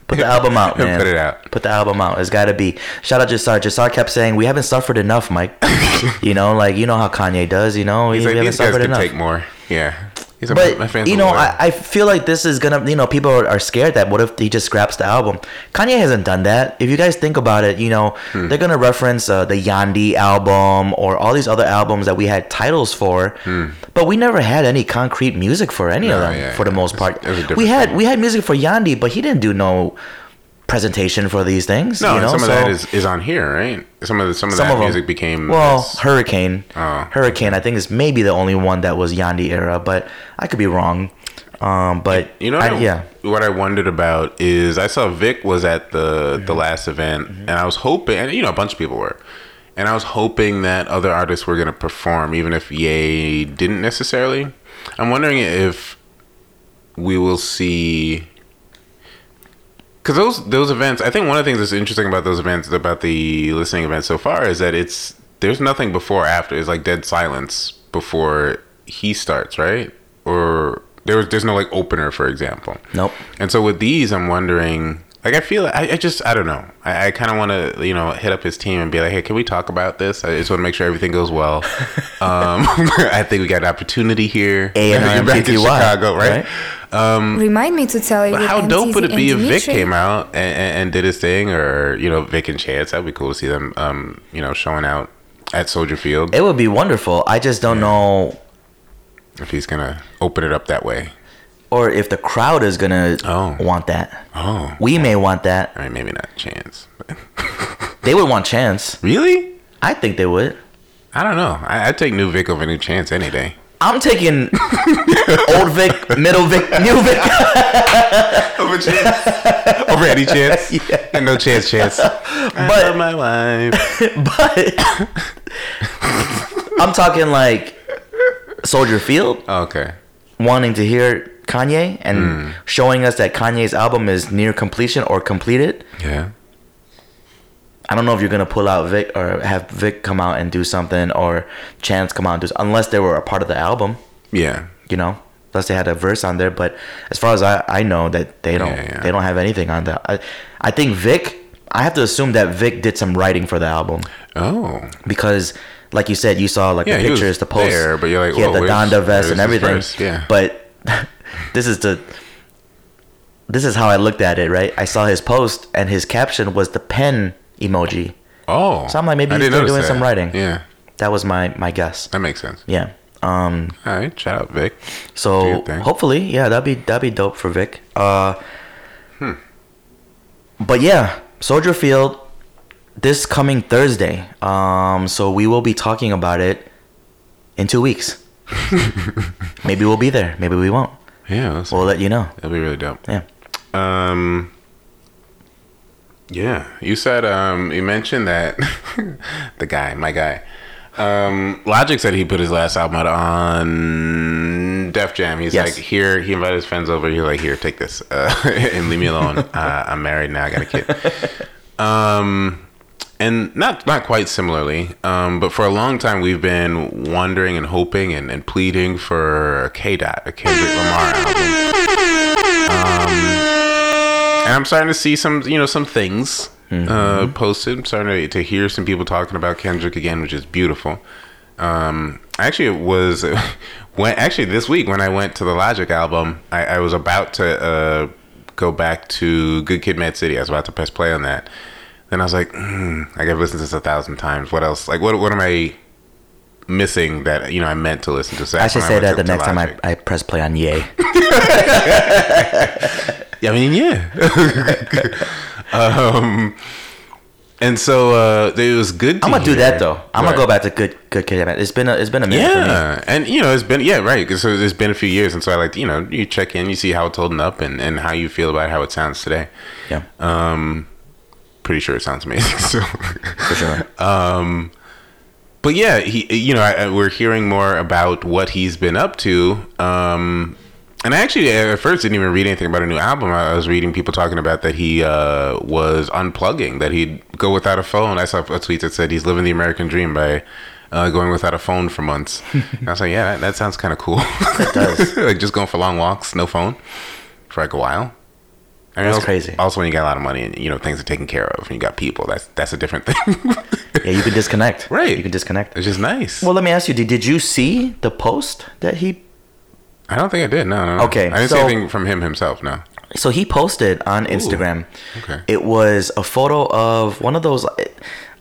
Put the album out, man. Put it out. Put the album out. It's got to be. Shout out to Jasar. Jasar kept saying we haven't suffered enough, Mike. you know, like you know how Kanye does. You know, He's we like, haven't these guys suffered could enough. take more. Yeah. He's like, But my fans you know. I, I feel like this is gonna. You know, people are, are scared that what if he just scraps the album? Kanye hasn't done that. If you guys think about it, you know, Hmm. they're gonna reference uh, the Yandhi album or all these other albums that we had titles for, but we never had any concrete music for any of Hmm. Them yeah, for the most part. it's a different We had thing. we had music for Yandhi, but he didn't do no presentation for these things. no, you know? some of that is, is on here, right? Some of the, some of some that of music became well this- hurricane Oh. hurricane i think is maybe the only one that was Yandhi era but i could be wrong um but You know, what I- yeah What I wondered about is I saw Vic was at the Mm-hmm. the last event, and I was hoping, and you know, a bunch of people were, and I was hoping that other artists were going to perform, even if Ye didn't necessarily. I'm wondering if we will see. Because those those events, I think one of the things that's interesting about those events, about the listening events so far, is that it's there's nothing before or after. It's like dead silence before he starts, right? Or there was there's no like opener, for example. nope And so with these, I'm wondering. Like I feel, I, I just, I don't know. I, I kind of want to, you know, hit up his team and be like, "Hey, can we talk about this? I just want to make sure everything goes well." um, I think we got an opportunity here. A&R You're back in MTTY, Chicago, right? Remind me to tell you. But with how dope would it be if and Vic came out and, and, and did his thing, or you know, Vic and Chance? That'd be cool to see them, um, you know, showing out at Soldier Field it would be wonderful i just don't know if he's gonna open it up that way. Or if the crowd is gonna Oh. want that Oh, we may want that all right, maybe not Chance. they would want chance really? i think they would I don't know. I, I'd take new Vic over new Chance any day. i'm taking old vic middle vic new vic Over Chance. over any Chance. And no Chance Chance. I But- love my wife. but i'm talking like soldier field oh, Okay. Wanting to hear Kanye and Hmm. showing us that Kanye's album is near completion or completed. Yeah. I don't know if you're gonna pull out Vic or have Vic come out and do something or Chance come out and do unless they were a part of the album, Yeah. you know. Unless they had a verse on there, but as far as I, I know that they don't Yeah, yeah. they don't have anything on that. I, I think Vic I have to assume that Vic did some writing for the album Oh. because like you said you saw like Yeah, the pictures the post there, but you're like, he had the Donda vest and everything? Yeah. but this is the this is how I looked at it right I saw his post and his caption was the pen emoji Oh. So I'm like, maybe he's still doing that. some writing. Yeah. that was my my guess That makes sense. yeah um All right. Shout out Vic. So hopefully yeah that'd be that'd be dope for Vic uh hmm. but yeah, Soldier Field this coming Thursday. Um, so we will be talking about it in two weeks. maybe we'll be there. Maybe we won't. Yeah, We'll let you know. that'd be really dope. Yeah. Um. Yeah, you said um you mentioned that the guy, my guy, um Logic said he put his last album out on Def Jam. He's Yes. like here. He invited his friends over. He's like here, take this uh, and leave me alone. Uh, I'm married now. I got a kid. Um. And not not quite similarly, um, but for a long time we've been wondering and hoping and, and pleading for a K Dot, a Kendrick Lamar album and I'm starting to see some, you know, some things uh, posted. I'm starting to, to hear some people talking about Kendrick again, which is beautiful. Um, actually, it was when actually this week when I went to the Logic album, I, I was about to uh, go back to Good Kid, Mad City. I was about to press play on that. Then I was like, mm, like I've listened to this a thousand times. What else? Like, what what am I missing that you know I meant to listen to? So I should say went that the next time I, I press play on Yay. Yeah, I mean, yeah. um, and so uh, it was good. I'm gonna do that though. I'm Right. gonna go back to good good kid. It's been a it's been a minute for me. Yeah, and you know it's been yeah right. So it's been a few years, and so I like you know you check in, you see how it's holding up, and and how you feel about how it sounds today. Yeah, Um, pretty sure it sounds amazing. So, for sure. um, but yeah, he you know I, I- we're hearing more about what he's been up to. Um, and I actually at first didn't even read anything about a new album. I was reading people talking about that he uh, was unplugging, that he'd go without a phone. I saw a tweet that said he's living the American dream by uh, going without a phone for months. and I was like, yeah, that, that sounds kind of cool. It does. like just going for long walks, no phone for like a while. Mean, That's also, crazy. Also, when you got a lot of money and you know things are taken care of, and you got people, that's that's a different thing. Yeah, you can disconnect. Right. You can disconnect. it's just nice. Well, let me ask you: Did did you see the post that he? I don't think I did. No, no. no. Okay, I didn't so- see anything from him himself. No. So he posted on Instagram. okay. It was a photo of one of those.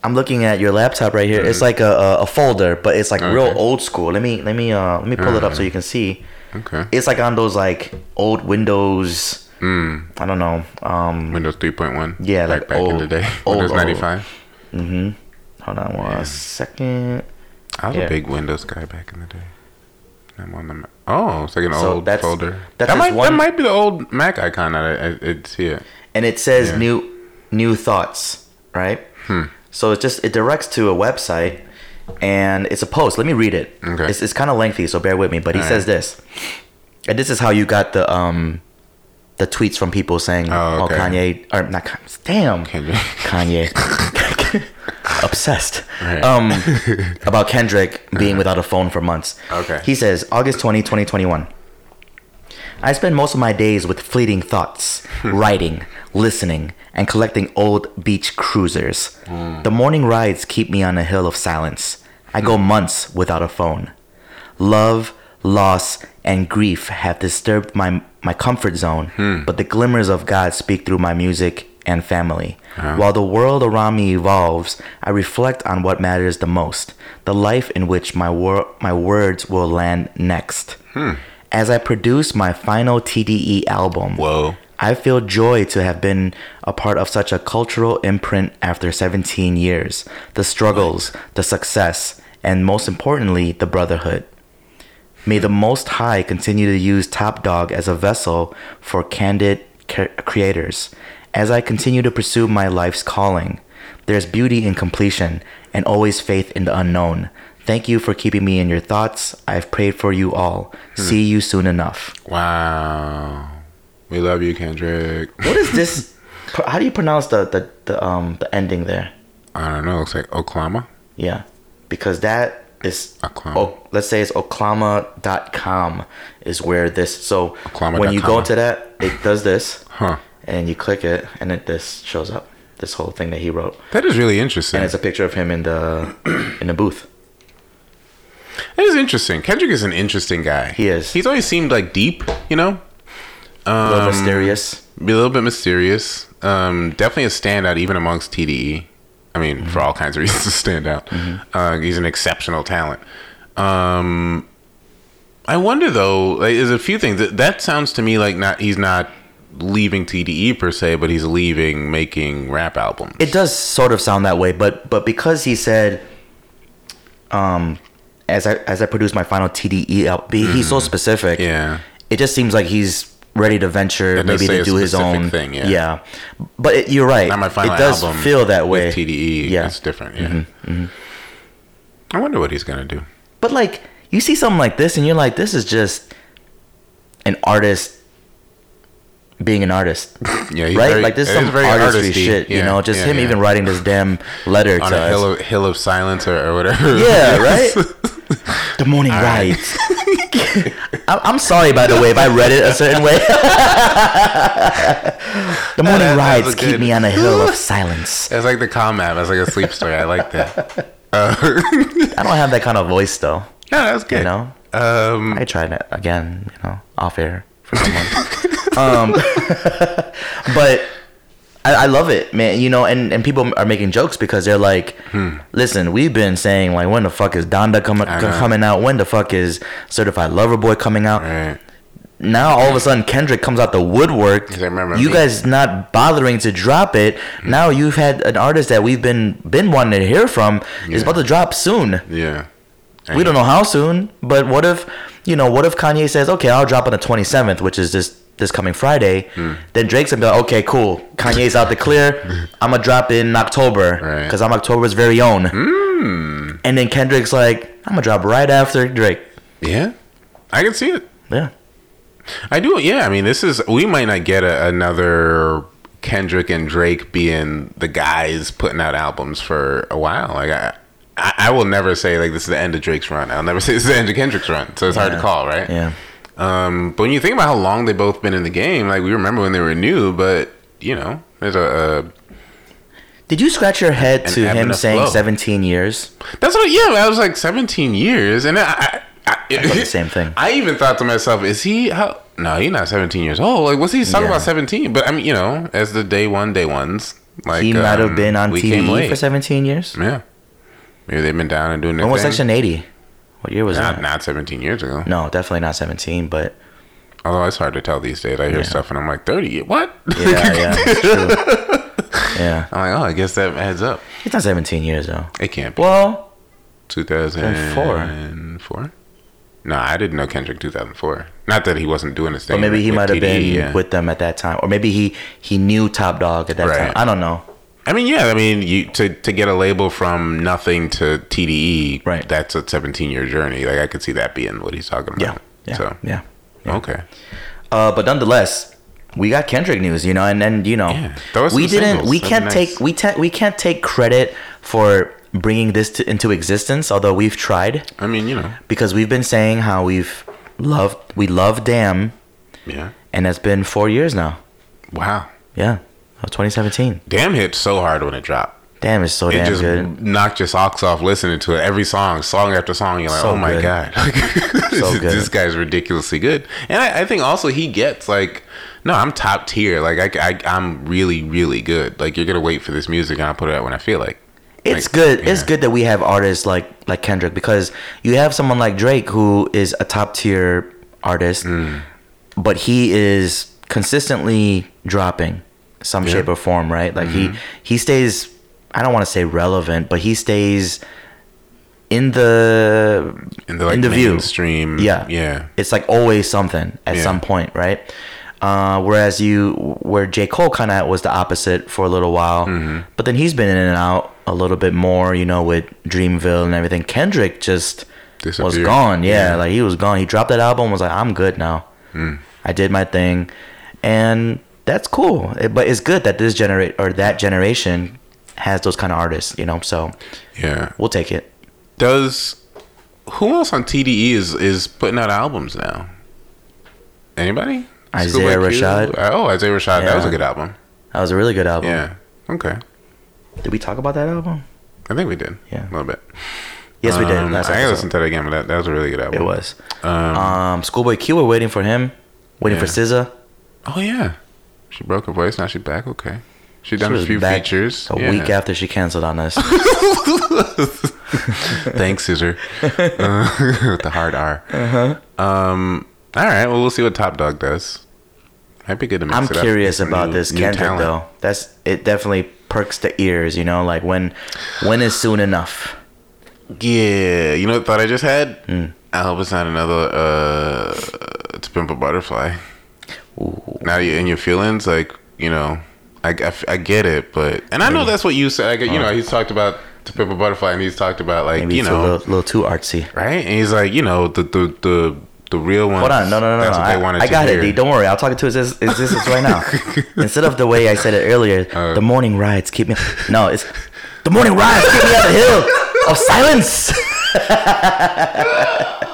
I'm looking at your laptop right here. It's like a, a, folder, but it's like real Mm-hmm. Old school. Let me let me uh let me pull it up so you can see. Okay. It's like on those like old Windows. Mm. I don't know. Um, Windows 3.1. Yeah, back like back in the day. old, Windows old. 95. hold on one second. I was Yeah. a big Windows guy back in the day. I'm on the. Oh, it's like an So old that's- folder. that's that might that might be the old Mac icon that I, I, I see it. and it says Yeah. new new thoughts right Hmm. so it just it directs to a website and it's a post let me read it Okay. it's, it's kind of lengthy so bear with me but he All says right. this and this is how you got the um the tweets from people saying Oh, oh, kanye or not Kanye, damn Kendrick. kanye obsessed Right. um about kendrick being without a phone for months Okay. he says august 20 2021 I spend most of my days with fleeting thoughts, writing, listening, and collecting old beach cruisers. The morning rides keep me on a hill of silence. I go months without a phone. Love, loss, and grief have disturbed my, my comfort zone, hmm. but the glimmers of God speak through my music and family. Uh-huh. While the world around me evolves, I reflect on what matters the most the life in which my, wor- my words will land next. Hmm. As I produce my final TDE album, Whoa. I feel joy to have been a part of such a cultural imprint after 17 years. The struggles, the success, and most importantly, the brotherhood. May the Most High continue to use Top Dog as a vessel for candid ca- creators. As I continue to pursue my life's calling, there's beauty in completion and always faith in the unknown. Thank you for keeping me in your thoughts. I've prayed for you all. See you soon enough. Wow. We love you, Kendrick. What is this? How do you pronounce the, the, the um the ending there? I don't know. Looks like Oklahoma. Yeah, because that is Oklahoma. oh, let's say it's oklahoma.com is where this. So Oklahoma when you go into that, it does this, Huh. and you click it, and it this shows up. This whole thing that he wrote, That is really interesting. and it's a picture of him in the in the booth. That is interesting. Kendrick is an interesting guy. He is. He's always seemed like deep, you know? A little Um, mysterious. Be a little bit mysterious. Um, definitely a standout even amongst TDE. I mean, for all kinds of reasons to stand out. Uh, he's an exceptional talent. Um, I wonder though. Like, there's a few things that that sounds to me like not he's not leaving TDE per se, but he's leaving making rap albums. It does sort of sound that way, but but because he said, um, as I as I produce my final TDE album, he's so specific. Mm-hmm. yeah. It just seems like he's ready to venture, maybe to do his own thing, yeah. But it, you're right. My final it does album feel that way. With TDE, Yeah. it's different. Yeah. Mm-hmm. Mm-hmm. I wonder what he's gonna do. But like you see something like this and you're like, this is just an artist being an artist. Yeah, right? very- like this is some very artistry artisty. shit, you know, just yeah, him yeah. even writing this damn letter On to a us. hill of hill of silence or, or whatever. yeah, right? the morning rides. I'm I'm sorry, by the way, if I read it a certain way. the morning that- rides keep good. me on a hill of silence. It's like the calm app. That's like a sleep story. I like that. Uh, I don't have that kind of voice though. no, that's good. You know, Um, I tried it again, you know, off air for someone. um, but I, I love it, man. You know, and, and people are making jokes because they're like, "Listen, we've been saying like, when the fuck is Donda coming Hmm. Coming out? When the fuck is Certified Lover Boy coming out?" right. Now all of a sudden Kendrick comes out the woodwork. I remember You me. guys not bothering to drop it. Now you've had an artist that we've been been wanting to hear from Yeah. is about to drop soon. Yeah. We don't know how soon, but what if, you know, what if Kanye says, okay, I'll drop on the 27th, which is this this coming Friday. Hmm. Then Drake's gonna be like, okay, cool. Kanye's out the clear. I'm gonna drop in October Right. because I'm October's very own. Hmm. And then Kendrick's like, I'm gonna drop right after Drake. Yeah. I can see it. Yeah. I do. Yeah. I mean, this is. We might not get a, another Kendrick and Drake being the guys putting out albums for a while. Like I. I I will never say like this is the end of Drake's run. I'll never say this is the end of Kendrick's run. So it's hard to call, right? Yeah. Um, but when you think about how long they both been in the game, like we remember when they were new, but you know, there's a, Did you scratch your head to him saying flow. 17 years? that's what yeah, I was like 17 years, and I, I, I, the same thing. I even thought to myself, is he how? No, he's not 17 years old. Like, what's he talking Yeah. about 17? But I mean, you know, as the day one, day ones, like he might have um, been on TV for 17 years. Yeah, maybe they've been down and doing their When was thing. Section 80? What year was Not, that? not 17 years ago. No, definitely not 17, but Although it's hard to tell these days. I hear Yeah. stuff and I'm like, 30? What? yeah, yeah. Yeah. I'm like, oh, I guess that adds up. It's not 17 years though. It can't be. Well, 2004? No, I didn't know Kendrick 2004. Not that he wasn't doing his thing. But maybe he might have been yeah. with them at that time, or maybe he he knew Top Dog at that Right. time. I don't know. I mean, yeah. I mean, you to to get a label from nothing to TDE, Right. That's a 17 year journey. Like I could see that being what he's talking about. yeah, So yeah. okay. Uh, but nonetheless, we got Kendrick news, you know, and then you know, Yeah, we didn't. singles. We That'd can't be take we ta- we can't take credit for bringing this to, into existence, although we've tried I mean, you know, because we've been saying how we've loved we love Damn, yeah. and it's been four years now. Wow. Yeah, of 2017. Damn hit so hard when it dropped. Damn, it's so It damn just good. knocked your socks off listening to it. Every song, song after song, you're like, So oh my good. god, So this, good. this guy's ridiculously good. And I, I think also he gets like, no, I'm top tier. Like I, I, I'm really, really good. Like you're gonna wait for this music, and I'll put it out when I feel like. It's Like, good. It's good that we have artists like like Kendrick because you have someone like Drake who is a top tier artist, Mm. but he is consistently dropping some Yeah. shape or form, right? Like Mm-hmm. he he stays. I don't want to say relevant, but he stays in the In the like in the view. mainstream, Yeah, yeah, It's like always something at Yeah. some point, right? Uh, whereas you, where J Cole kind of was the opposite for a little while, Mm-hmm. but then he's been in and out a little bit more, you know, with Dreamville and everything. Kendrick just was gone. Yeah, Yeah. like he was gone. He dropped that album. Was like, I'm good now. Mm. I did my thing, and that's cool. It- but it's good that this generate or that generation has those kind of artists, you know. So yeah. we'll take it. Does who else on TDE is is putting out albums now? Anybody? Isaiah? Rashad. Oh, Isaiah Rashad. That was a good album. That was a really good album. Yeah. Okay. Did we talk about that album? I think we did. Yeah. A little bit. Yes, we did. Um, I gotta listen to that again, but that, that was a really good album. It was. Um, Um, Schoolboy Q, we're waiting for him. Waiting for Yeah. SZA. oh yeah. She broke her voice. Now she's back. Okay. She She done a few features. A Yeah. week after she canceled on us. Thanks, Scissor. Uh, with the hard R. Uh-huh. Um. All right. Well, we'll see what Top Dog does. Might be good to mix I'm curious about new- this Kendrick talent. though. That's it. Definitely perks the ears. You know, like when when is soon enough? Yeah, you know what thought I just had? Hmm. I hope it's not another uh to pimp a butterfly. Now you're in your feelings, like you know, I, I, I get it, but and I know that's what you said. Like, you know, he's talked about to pimp a butterfly, and he's talked about like Maybe you know, a little, little too artsy. right? And he's like, you know, the the the the real one. Hold on, no, no, no, no. That's what I, they wanted I got it, D. Don't worry. I'll talk it to his his existence right now. Instead of the way I said it earlier, Uh. the morning rides keep me. No, it's the morning rides keep me on the hill of silence.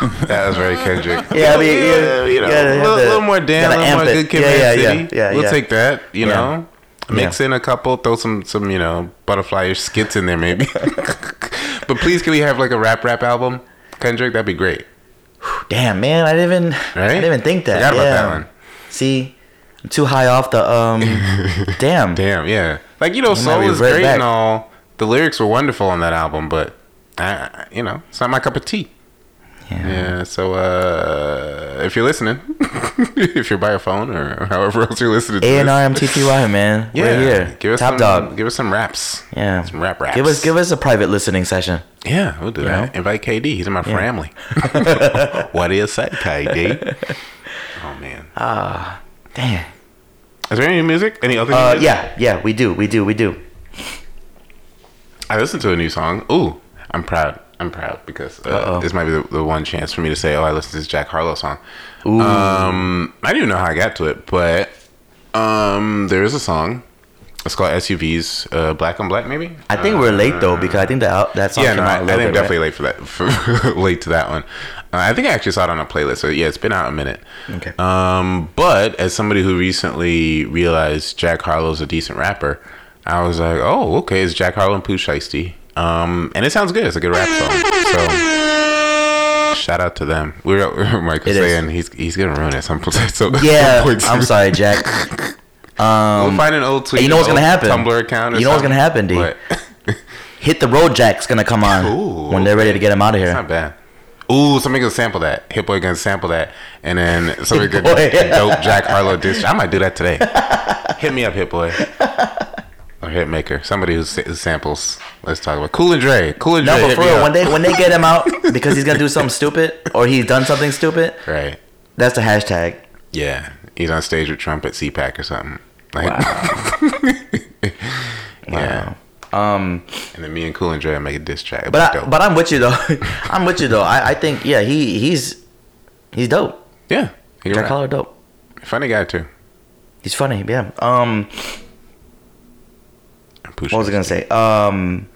That was very Kendrick. Yeah, I mean, yeah, you know, a little, little more damn, a little more it. good Kid Yeah, yeah, City. yeah, we'll yeah. take that. You know, mix in a couple, throw some some you know butterfly skits in there maybe. but please, can we have like a rap rap album, Kendrick? That'd be great. Damn, man, I didn't even Right? I didn't even think that. Forgot about that one. See, I'm too high off the um. damn. Damn, yeah. Like you know, might soul is revert great back. and all. The lyrics were wonderful on that album, but I, you know, it's not my cup of tea. Yeah. Yeah. So uh, if you're listening, if you're by your phone or however else you're listening to A and this, R M T T Y, man. yeah, We're here. give us Top some, dog. Give us some raps. Yeah. some rap raps. Give us give us a private listening session. Yeah, we'll do that. know? Invite KD. He's in my family. what do you say, KD? Oh man. ah, Damn. Is there any music? Any other? Uh, music? yeah, yeah, we do, we do, we do. I listened to a new song. Ooh, I'm proud. I'm proud because uh, this might be the, the one chance for me to say, "Oh, I listened to this Jack Harlow song." Um, I didn't even know how I got to it, but um, there is a song. It's called SUVs, uh, Black on Black, maybe. I think we're late though because I think that that song yeah, came no, out I, a I think bit, definitely right? late for that. For, late to that one. Uh, I think I actually saw it on a playlist. So yeah, it's been out a minute. Okay. Um, but as somebody who recently realized Jack Harlow's a decent rapper, I was like, oh, okay, it's Jack Harlow and Pooh Shiesty. Um, and it sounds good. It's a good rap song. So shout out to them. We We're Mike was It is. saying he's he's gonna ruin it some point. So Yeah, I'm sorry, Jack. Um, We'll find an old tweet. you know what's gonna happen? Tumblr account. You know what's gonna happen, D? What? Hit the road Jack's gonna come on Ooh, when they're ready to get him out of here. not bad. Ooh, somebody gonna sample that. Hit Boy gonna sample that, and then somebody gonna dope Jack Harlow diss. I might do that today. Hit me up, Hit Boy. Or Hitmaker. Somebody who, samples. Let's talk about Cool and Dre. Cool and Dre. No, but hit for real, when they when they get him out because he's gonna do something stupid or he's done something stupid, Right. that's the hashtag. Yeah. He's on stage with Trump at CPAC or something. Like, yeah. Um, And then me and Cool and Dre make a diss track. It'd but I, but I'm with you though. I'm with you though. I, I think yeah, he he's he's dope. yeah. Can Jack rap. Harlow dope. Funny guy too. He's funny. Yeah. Um, Pooh what was I gonna say? Um.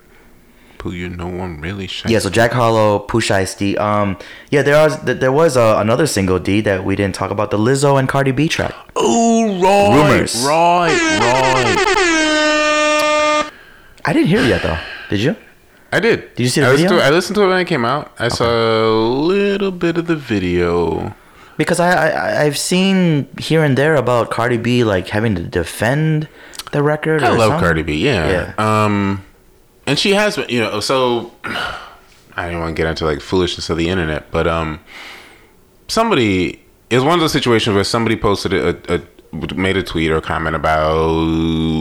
Pooh, you know I'm really shy. Yeah, so Jack Harlow, Pusha D. Um, yeah, there was there was uh, another single D that we didn't talk about, the Lizzo and Cardi B track. Oh, right. Rumors. Right, right. I didn't hear it yet though. Did you? I did. Did you see the I listened video? To I listened to it when it came out. I saw a little bit of the video. Because I, I I've seen here and there about Cardi B like having to defend the record. I or love something. Cardi B. Yeah. Um, and she has you know, so I don't want to get into like foolishness of the internet, but um, somebody it was one of those situations where somebody posted a, a made a tweet or comment about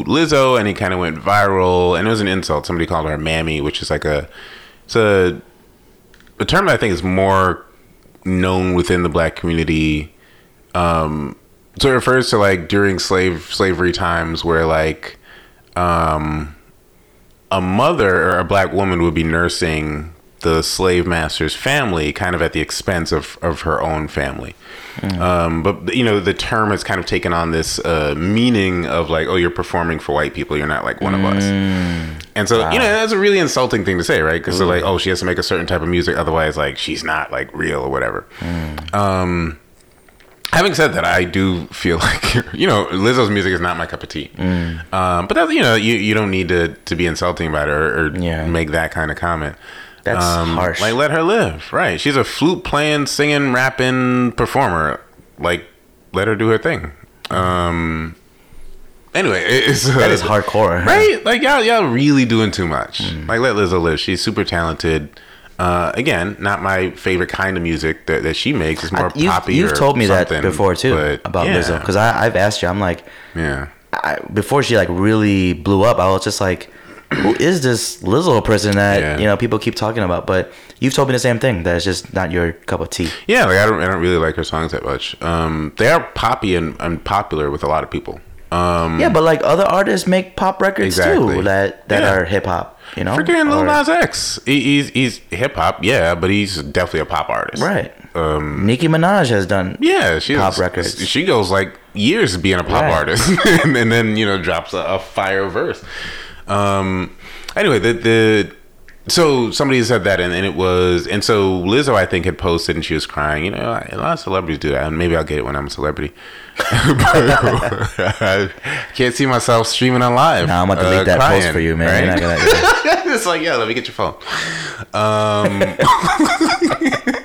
Lizzo, and it kind of went viral, and it was an insult. Somebody called her "mammy," which is like a it's a a term that I think is more known within the black community. Um, so it refers to like during slave slavery times where like um, a mother or a black woman would be nursing the slave master's family kind of at the expense of, of her own family. Um, but you know, the term has kind of taken on this uh, meaning of like, oh, you're performing for white people. You're not like one of us. And so, you know, that's a really insulting thing to say, right? Because they're like, oh, she has to make a certain type of music, otherwise, like, she's not like real or whatever. Um, having said that, I do feel like you know Lizzo's music is not my cup of tea. Um, but that's you know you, you don't need to to be insulting about her or, Yeah. make that kind of comment. That's Um, harsh. Like let her live, right? She's a flute playing, singing, rapping performer. Like let her do her thing. Um. Anyway, it's that is uh, hardcore. right? Like y'all, y'all really doing too much. Mm. Like let Lizzo live. She's super talented. Uh, again, not my favorite kind of music that, that she makes. It's more I- you've, poppy. you've told me that before too but about yeah, Lizzo because I've asked you. I'm like, yeah. I, before she like really blew up, I was just like, who is this Lizzo person that Yeah. you know people keep talking about? But you've told me the same thing that it's just not your cup of tea. Yeah, like I don't, I don't really like her songs that much. Um, they are poppy and, and popular with a lot of people. Um, Yeah, but like other artists make pop records Exactly. too that that Yeah. are hip hop. You know, Freaking Lil Nas X. He, he's he's hip hop, yeah, but he's definitely a pop artist. right? Um, Nicki Minaj has done. yeah, she Pop records. She goes like years being a pop Right. artist, and, and then you know drops a, a fire verse. Um, anyway, the the so somebody said that, and, and it was, and so Lizzo, I think, had posted, and she was crying. You know, a lot of celebrities do that, and maybe I'll get it when I'm a celebrity. I can't see myself streaming on live. Nah, I'm gonna delete uh, that crying, post for you, man. right? You're not gonna. it's like, yeah, let me get your phone. Um,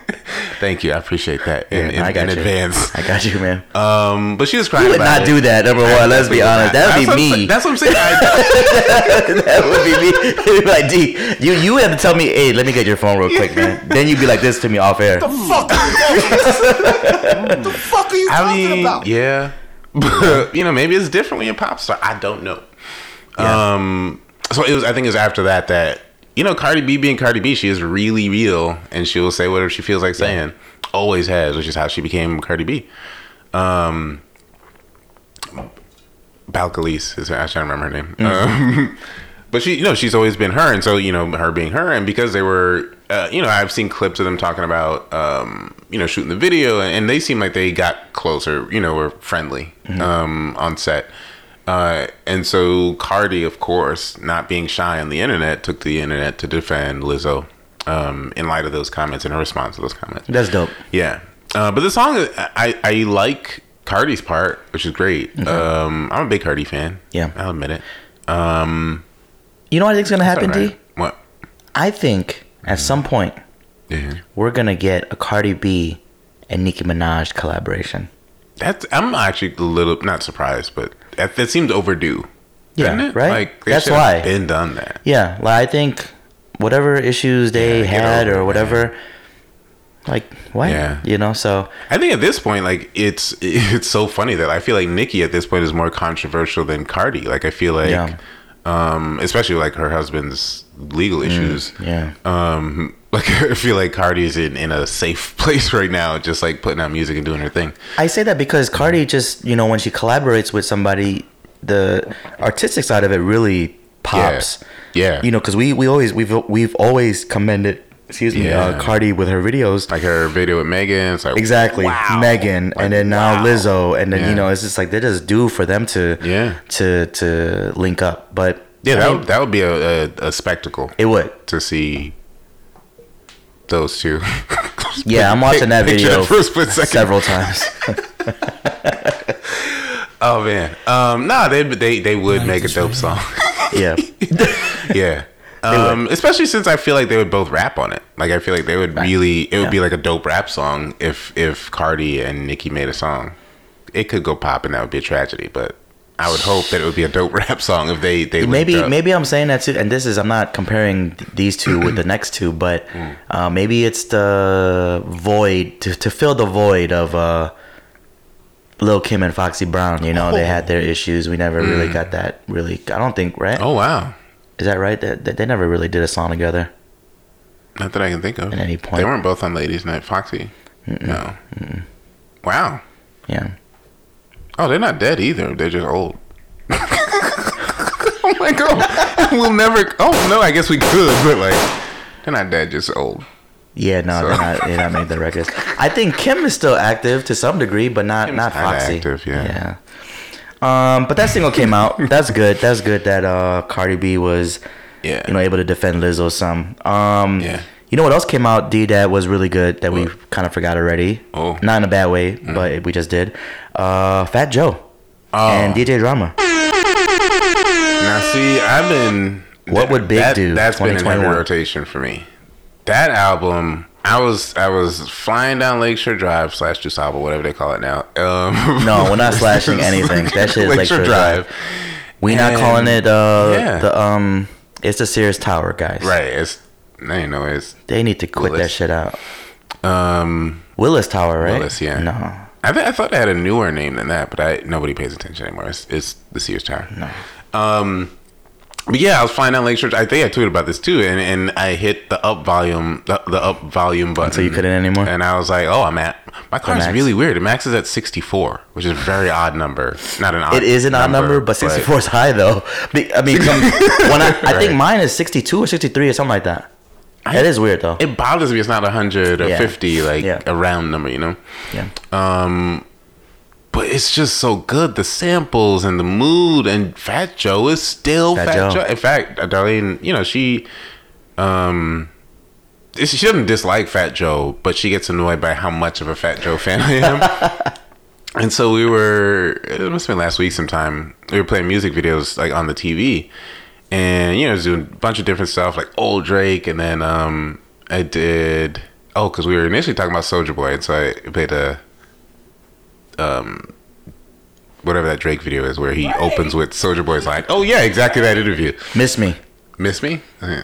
thank you. I appreciate that in, in, I got in you. advance. I got you, man. Um, but she was crying. You would about not it. do that. Number I one, let's be honest. not. That would That's be me. sa- That's what I'm saying. I, that would be me. Be like, D, you you have to tell me, hey, let me get your phone real quick, man. then you'd be like this to me off air. fuck? what the fuck are you I talking mean, about? yeah, but you know, maybe it's different when you're a pop star. I don't know. Yeah. Um, so it was. I think it was after that that you know Cardi B being Cardi B, she is really real, and she will say whatever she feels like saying. Always has, which is how she became Cardi B. Um, Belcalis is I trying to remember her name. Um, but she, you know, she's always been her, and so you know, her being her, and because they were, uh, you know, I've seen clips of them talking about, um, you know, shooting the video, and, and they seem like they got closer, you know, were friendly um, on set. Uh, and so Cardi, of course, not being shy on the internet, took to the internet to defend Lizzo um, in light of those comments and her response to those comments. That's dope. Yeah, uh, but the song I I like Cardi's part, which is great. Um, I'm a big Cardi fan. Yeah. I'll admit it. Um, You know what I think's gonna happen, alright. D? What? I think at some point Yeah. we're gonna get a Cardi B and Nicki Minaj collaboration. That's I'm actually a little not surprised, but that, that seemed overdue. Yeah, it? right? Like That's why. been done that. Yeah, like I think whatever issues they Yeah, had or whatever, like what? Yeah. You know, so I think at this point, like it's it's so funny that I feel like Nicki at this point is more controversial than Cardi. Like I feel like, Yeah. um, especially like her husband's legal issues. yeah. Um, like I feel like Cardi's in in a safe place right now, just like putting out music and doing her thing. I say that because Cardi just, you know, when she collaborates with somebody, the artistic side of it really pops. Yeah. You know, because we we always we've we've always commended, excuse me, Yeah. uh, Cardi with her videos. Like her video with Megan. Like Exactly, wow. Megan, Like, and then now wow. Lizzo, and then Yeah. you know it's just like they just do for them to Yeah. to to link up. But Yeah, I that mean, would, that would be a, a, a spectacle it would. to see those two. Yeah, I'm watching that video for a split second. several times. Oh man, um, nah, they they they would make a dope song. yeah, yeah. Um, especially since I feel like they would both rap on it. Like I feel like they would really, it would Yeah. be like a dope rap song if if Cardi and Nicki made a song. It could go pop and that would be a tragedy, but I would hope that it would be a dope rap song if they they maybe up. maybe I'm saying that too, and this is I'm not comparing th- these two with the next two, but Mm. uh, maybe it's the void to, to fill the void of uh, Lil Kim and Foxy Brown. You know, they had their issues. We never really got that. Really, I don't think right. Oh wow, Is that right? That that they never really did a song together. not that I can think of. At any point. they weren't both on Ladies Night. Foxy, no. Wow. Yeah. Oh, they're not dead either. They're just old. oh my god, we'll never. Oh no, I guess we could, but like, they're not dead, just old. Yeah, no, So- they're not. They're not making the records. I think Kim is still active to some degree, but not Kim's not Foxy. active, yeah. Yeah. Um, but that single came out. That's good. That's good that uh Cardi B was, Yeah. you know, able to defend Lizzo some. Um, Yeah. You know what else came out? D that was really good that we kind of forgot already. Oh. Not in a bad way, but we just did. Uh, Fat Joe Oh. and DJ Drama. Now, see, I've been. What would Big that, do, That's been in heavy rotation for me. That album, I was I was flying down Lakeshore Drive slash DuSable, whatever they call it now. Um, No, we're not slashing anything. That shit is Lakeshore Drive. We not And- calling it uh Yeah. the um it's the Sears Tower guys. Right. It's I it's They need to quit that shit out. um Willis Tower, right? Willis, yeah. No. I th- I thought it had a newer name than that, but I nobody pays attention anymore. It's, it's the Sears Tower. No. Um, but yeah, I was flying down Lakeshore. I think I tweeted about this too, and, and I hit the up volume, the, the up volume button. So you couldn't anymore? And I was like, oh, I'm at my car's max. really weird. The max is at 64, which is a very odd number. Not an odd. It is an odd number, but 64 is high though. I mean, when I, I think Right. mine is 62 or 63 or something like that. That is weird though. It bothers me. It's not 100 or Yeah. 50, like Yeah. a round number, you know. yeah. Um, but it's just so good. The samples and the mood and Fat Joe is still Fat Fat, Joe. Joe. In fact, Darlene, you know she, um, she doesn't dislike Fat Joe, but she gets annoyed by how much of a Fat Joe fan I am. and so we were. It must have been last week sometime. We were playing music videos like on the TV, and you know, just doing a bunch of different stuff like old Drake, and then um, I did. Oh, because we were initially talking about Soldier Boy, and so I played a um whatever that Drake video is where he opens with Soldier Boy's line. Oh yeah, exactly that interview. Miss me. Miss me?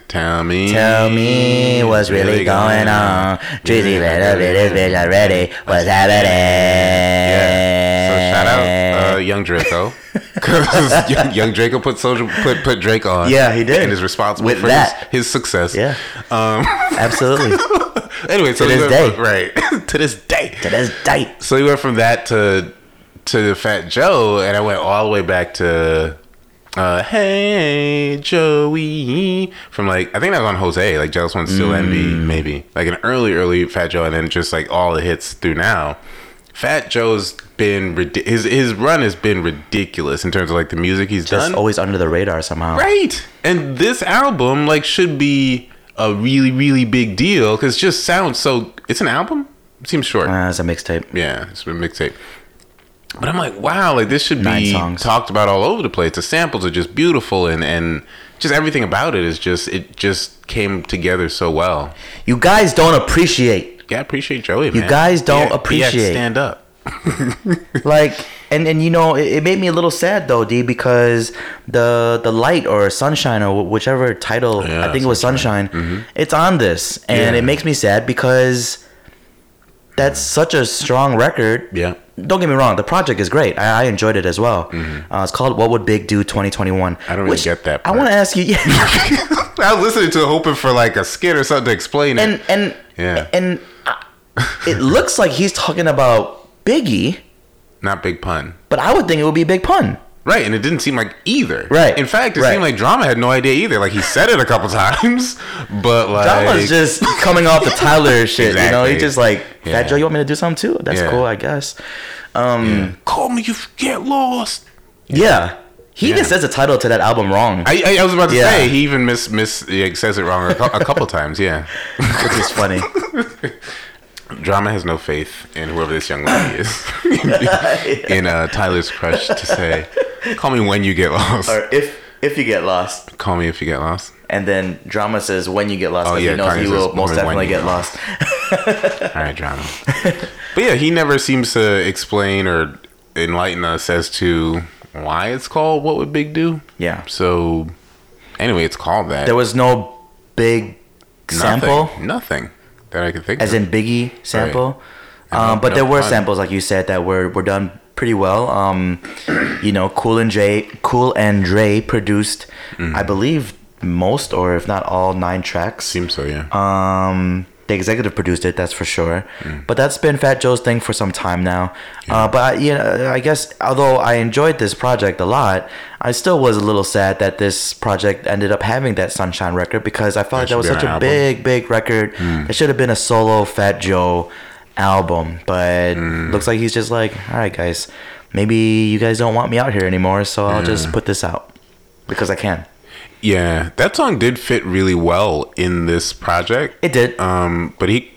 Tell me. Tell me what's really going on. Drizzy better be this bitch already. What's happening? Yeah. So shout out uh, Young Draco because young, young Draco put Soldier put put Drake on. Yeah, he did. and is responsible With for that. His, his success. Yeah. Um. Absolutely. anyway, so To this day. right to this day. to this day. So we went from that to to Fat Joe, and I went all the way back to uh, Hey Joey from like I think that was on Jose, like Jealous One Still Envy, Mm. maybe like an early early Fat Joe, and then just like all the hits through now. Fat Joe's been his his run has been ridiculous in terms of like the music he's Just done. always under the radar somehow. Right. And this album like should be a really really big deal because just sounds so. It's an album. It seems short. Uh, it's a mixtape. Yeah, it's a mixtape. But I'm like, wow, like this should Nine be songs. talked about all over the place. The samples are just beautiful, and and just everything about it is just it just came together so well. You guys don't appreciate. Yeah, I appreciate Joey. You guys don't He had- he had to appreciate. stand up. like and and you know it, it made me a little sad though d because the the light or sunshine or whichever title Yeah, i think it was sunshine, mm-hmm. it's on this and Yeah. it makes me sad because that's such a strong record Yeah. Don't get me wrong the project is great i, I enjoyed it as well uh, it's called what would big do 2021 Mm-hmm. I don't really get that i want to ask you yeah I was listening to it hoping for like a skit or something to explain it. and and Yeah. and uh, it looks like he's talking about biggie Not big pun. but i would think it would be big pun Right, and it didn't seem like either. Right, In fact, it right. seemed like Drama had no idea either. Like he said it a couple times, but like Drama's just coming off the Tyler shit, you know. Exactly. He just like, Fat Joe, you want me to do something too? That's Yeah. cool, I guess. Um, call me if you get lost. yeah. He Yeah. just says the title to that album wrong, I, I, I was about to Yeah. say he even miss miss yeah, says it wrong a, a couple times. Yeah, which is funny. drama has no faith in whoever this young lady is. in uh, Tyler's crush to say, "Call me when you get lost. or if if you get lost, Call me if you get lost." and then Drama says when you get lost, Oh, yeah, he knows he will most definitely get get lost. All right, drama. but yeah, he never seems to explain or enlighten us as to why it's called "What Would Big Do." yeah. So, anyway, it's called that. There was no big Nothing- sample, nothing that I could think as of. in Biggie sample. And Um, but there were samples, like you said, that were, were done pretty well. Um, you know, Cool and Dre, Cool and Dre produced, Mm-hmm. I believe, most or if not all nine tracks. Seems so, yeah. Um, the executive produced it, that's for sure. Mm. But that's been Fat Joe's thing for some time now. Uh, but I, you know, I guess although I enjoyed this project a lot, I still was a little sad that this project ended up having that Sunshine record because I felt like that was such a album. big, big record. It should have been a solo Fat Joe album, but Mm. looks like he's just like, all right, guys, maybe you guys don't want me out here anymore, so I'll just put this out because I can. Yeah, that song did fit really well in this project. It did. Um, but he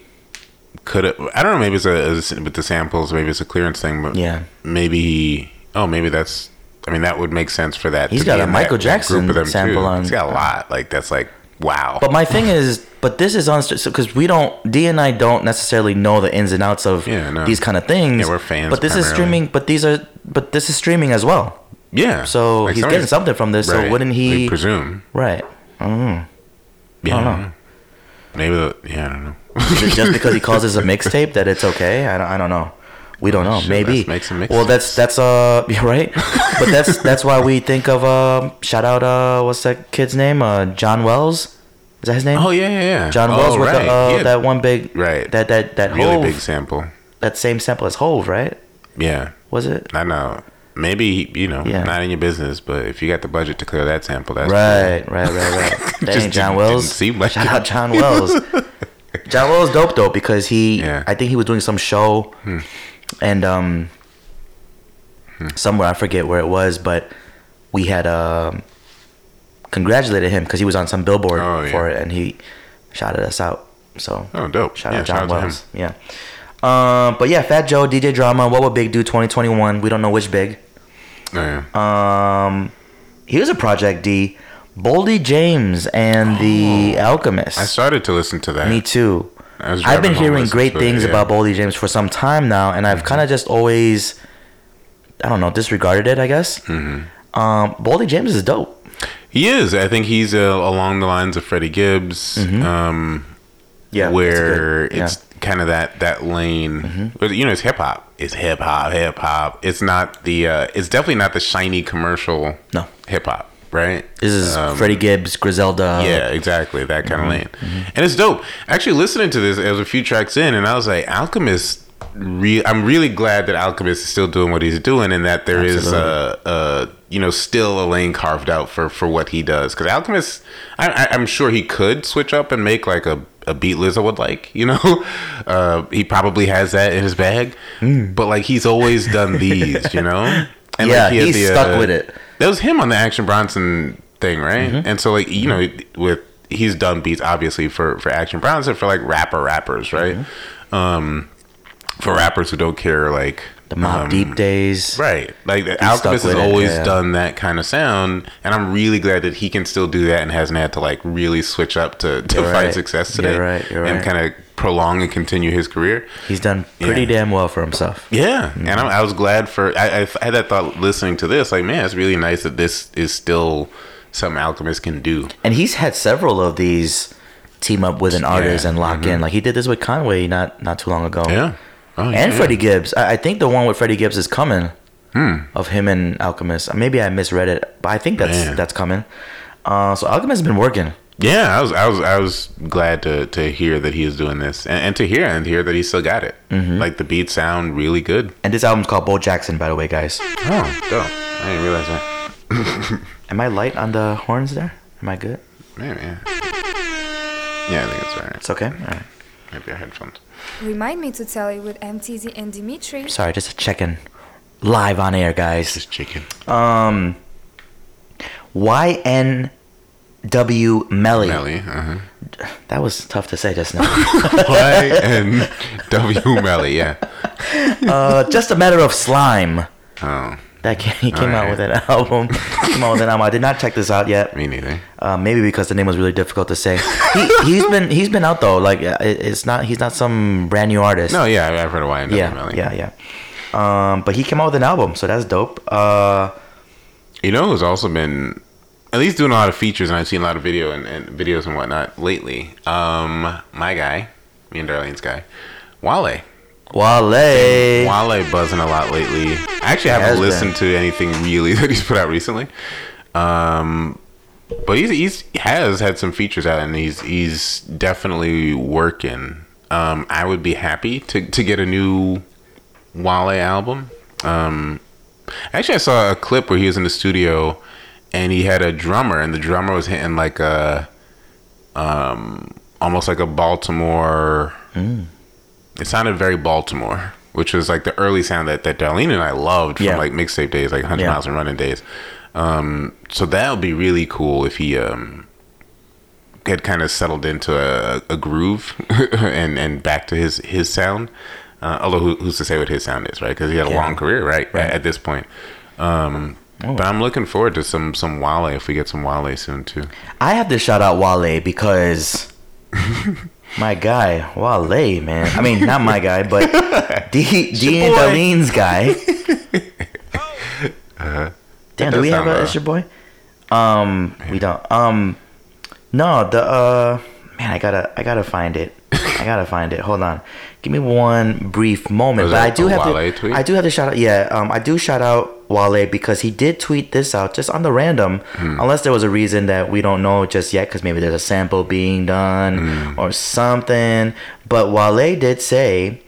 could have. I don't know. Maybe it's a, a with the samples. Maybe it's a clearance thing. But Yeah. maybe. He, oh, maybe that's. I mean, that would make sense for that. He's to got be a Michael Jackson group of them sample too. on- He's got a lot. Like that's like wow. But my thing is, but this is on because we don't D and I don't necessarily know the ins and outs of Yeah, no. these kind of things. Yeah, we're fans But this is streaming. But these are but this is streaming as well. Yeah. So Like he's getting something from this. So wouldn't he? we presume. right. Mm. Yeah. don't know. Maybe the, yeah, I don't know. Is it just because he calls this a mixtape that it's okay? I don't, I don't know. We don't know. Shit, Maybe. well, that's that's uh yeah, right. but that's that's why we think of uh shout out uh what's that kid's name? Uh John Wells. Is that his name? Oh yeah, yeah, yeah. John oh, Wells with right. the, uh, yeah. that one big Right. that that that really Hove, big sample. that same sample as Hove, right? Yeah, Was it? I know. Maybe you know, Yeah. not in your business, but if you got the budget to clear that sample, that's Right, right, right, right. That ain't John Wells. didn't seem like Shout out John Wells. John Wells dope though because he, Yeah. I think he was doing some show, Hmm. and um, somewhere I forget where it was, but we had um, congratulated him because he was on some billboard Oh, yeah. for it, and he shouted us out. So Oh, dope. shout out John shout out. Wells. Yeah. Um, but yeah, Fat Joe, DJ Drama. What would Big do 2021? We don't know which Big. Oh, yeah. Um, here's a Project D. Boldy James and the Alchemist. Oh. I started to listen to that. Me too. Was I've been hearing great to it, things yeah. about Boldy James for some time now, and I've kind of just always, I don't know, disregarded it. I guess. Mm-hmm. Um, Boldy James is dope. He is. I think he's uh, along the lines of Freddie Gibbs. Mm-hmm. Um, Yeah, where it's good. Yeah. Mm-hmm. it's kind of that that lane. But you know, it's hip hop. It's hip hop, hip hop. It's not the. Uh, it's definitely not the shiny commercial. No. hip hop. Right. This is Um, Freddie Gibbs, Griselda. Yeah, exactly. That kind Mm-hmm. of lane. And it's dope. Actually, listening to this, it was a few tracks in, and I was like, Alchemist. Re- I'm really glad that Alchemist is still doing what he's doing, and that there is a, a you know still a lane carved out for for what he does. Because Alchemist, I, I, I'm sure he could switch up and make like a a beat Lizzo would like. You know, uh, he probably has that in his bag. But like he's always done these. You know. And. Yeah, he had he's stuck with it. That was him on the Action Bronson thing, right? Mm-hmm. And so like you know with he's done beats obviously for for Action Bronson for like rapper rappers, right? Mm-hmm. Um, for rappers who don't care like The Mobb um, Deep days. Right, like the Alchemist has it, always yeah. done that kind of sound, and I'm really glad that he can still do that and hasn't had to like really switch up to, to You're find right. success You're today, right, you're and right. kind of prolong and continue his career. He's done pretty Yeah. damn well for himself. Yeah, Mm-hmm. and I, I was glad for. I, I had that thought listening to this. Like, man, it's really nice that this is still something Alchemist can do. And he's had several of these team up with an artist Yeah, and lock in. Like he did this with Conway not not too long ago. Yeah, oh, and yeah. Freddie Gibbs. I, I think the one with Freddie Gibbs is coming. Hmm. Of him and Alchemist. Maybe I misread it, but I think that's Man. that's coming. Uh, so Alchemist has been working. Yeah, I was, I was, I was glad to to hear that he is doing this, and, and to hear and hear that he still got it. Mm-hmm. Like the beats sound really good. And this album's called Bo Jackson, by the way, guys. Oh, dope! I didn't realize that. Am I light on the horns there? Am I good? Man, yeah. Yeah, I think it's alright. It's okay. All right. Maybe our headphones. Remind me to tell you with M. Teezy and Dimitri. Sorry, just checking. Live on air, guys. Just chicken. Um, Y N W Melly. Melly. Uh-huh. That was tough to say just now. Y and Melly. Yeah. uh, just a matter of slime. Oh, That came, he came out with an album. came out with an album. I did not check this out yet. me neither. Uh, maybe because the name was really difficult to say. He, he's been he's been out though. Like uh, it, it's not he's not some brand new artist. No, yeah, I've heard of and yeah, yeah, yeah. Um, but he came out with an album, so that's dope. Uh, You know who's also been at least doing a lot of features, and I've seen a lot of video and, and videos and whatnot lately. Um, my guy, me and Darlene's guy, Wale. Wale. Wale buzzing a lot lately. I actually haven't listened to anything really that he's put out recently. Um, but he's, he's he has had some features out, and he's he's definitely working. Um, I would be happy to to get a new Wale album. Um, actually, I saw a clip where he was in the studio, and he had a drummer, and the drummer was hitting like a, um, almost like a Baltimore. It sounded very Baltimore, which was like the early sound that that Darlene and I loved from Yeah. like mixtape days, like Hundred Yeah. Miles and Running days. Um, so that would be really cool if he um had kind of settled into a, a groove and and back to his his sound. Uh, although who, who's to say what his sound is, right? Because he had a Yeah. long career, right? Right. At, this point. Um, But I'm looking forward to some some Wale if we get some Wale soon too. I have to shout out Wale because my guy Wale, man. I mean, not my guy, but D D and. Darlene's guy. Damn, do we have sound, a uh, it's your boy? Um, we don't. Um, no, the uh, man, I gotta I gotta find it. I gotta find it. Hold on. Give me one brief moment. Was but I do have Wale to tweet? I do have to shout out yeah, um I do shout out Wale because he did tweet this out just on the random, Hmm. unless there was a reason that we don't know just yet, because maybe there's a sample being done Hmm. or something. But Wale did say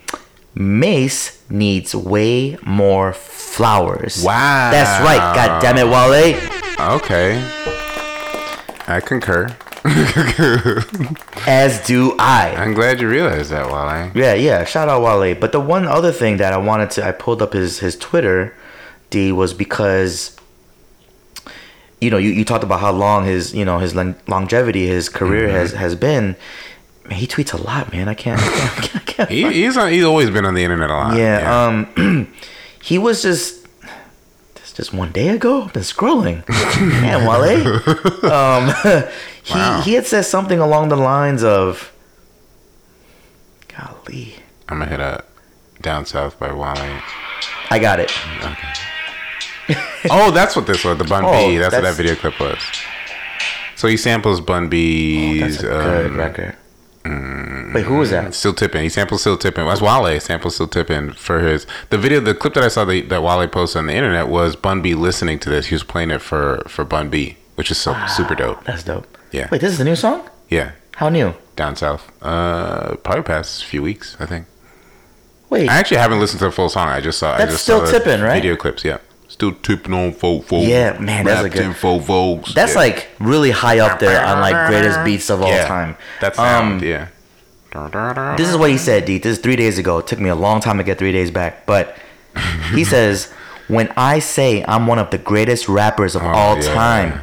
Mase needs way more flowers. Wow. That's right. God damn it, Wale. Okay. I concur. As do I. I'm glad you realized that, Wale. Yeah, yeah. Shout out Wale. But the one other thing that I wanted to, I pulled up his his Twitter, D was because, you know, you, you talked about how long his you know his longevity, his career Mm-hmm. has has been. Man, he tweets a lot, man. I can't. I can't, I can't, He, he's on, he's always been on the internet a lot. yeah, um, he was just this just one day ago. I've been scrolling. Man, Wale. Um, Wow. he had said something along the lines of, "Golly, I'm gonna hit up Down South by Wale. I got it." Oh, that's what this was. The Bun Oh, B. That's, what that video clip was. So he samples Bun B's. That's a good um, record. Wait, who was that? Still tipping. He samples still tipping. That's Wale. Samples still tipping for his the video. The clip that I saw that, that Wale posted on the internet was Bun B listening to this. He was playing it for for Bun B, which is so super dope. That's dope. Yeah. Wait, this is a new song? Yeah, How new? down south. Uh, probably past a few weeks. I think. Wait, I actually haven't listened to the full song. I just saw. I That's just still saw tipping, right? Video clips. Yeah. Still tipping on folk folk. Yeah, man, that's a good- folk folks. that's yeah. like really high up there on like greatest beats of all yeah. time. That's Um, yeah. This is what he said, D. This is three days ago. It took me a long time to get three days back. But he says, When I say I'm one of the greatest rappers of all Oh, yeah. time,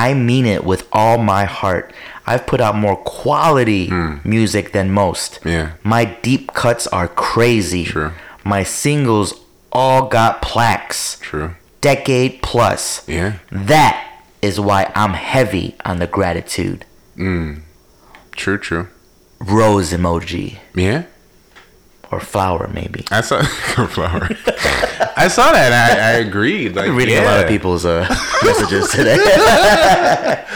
I mean it with all my heart. I've put out more quality music than most. Yeah. My deep cuts are crazy. True. My singles all got plaques. True. Decade plus. Yeah. That is why I'm heavy on the gratitude. Mm. True. True. Rose emoji. Yeah. Or flower, maybe. I saw flower. I saw that. And I, I agreed. Like I'm reading yeah. a lot of people's uh, messages today.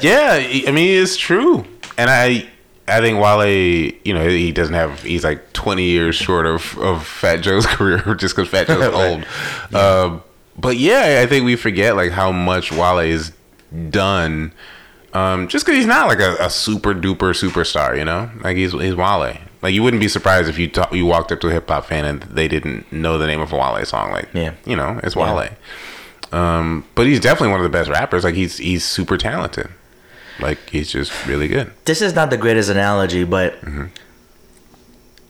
Yeah, I mean it's true, and I I think Wale, you know, he doesn't have. He's like twenty years short of of Fat Joe's career just because Fat Joe's old. Um, but yeah, I think we forget like how much Wale is done. Um, just because he's not like a, a super duper superstar, you know, like he's he's Wale. Like you wouldn't be surprised if you ta- you walked up to a hip hop fan and they didn't know the name of a Wale song. Like, Yeah. you know, it's Wale. Um, but he's definitely one of the best rappers. Like he's he's super talented. Like he's just really good. this is not the greatest analogy, but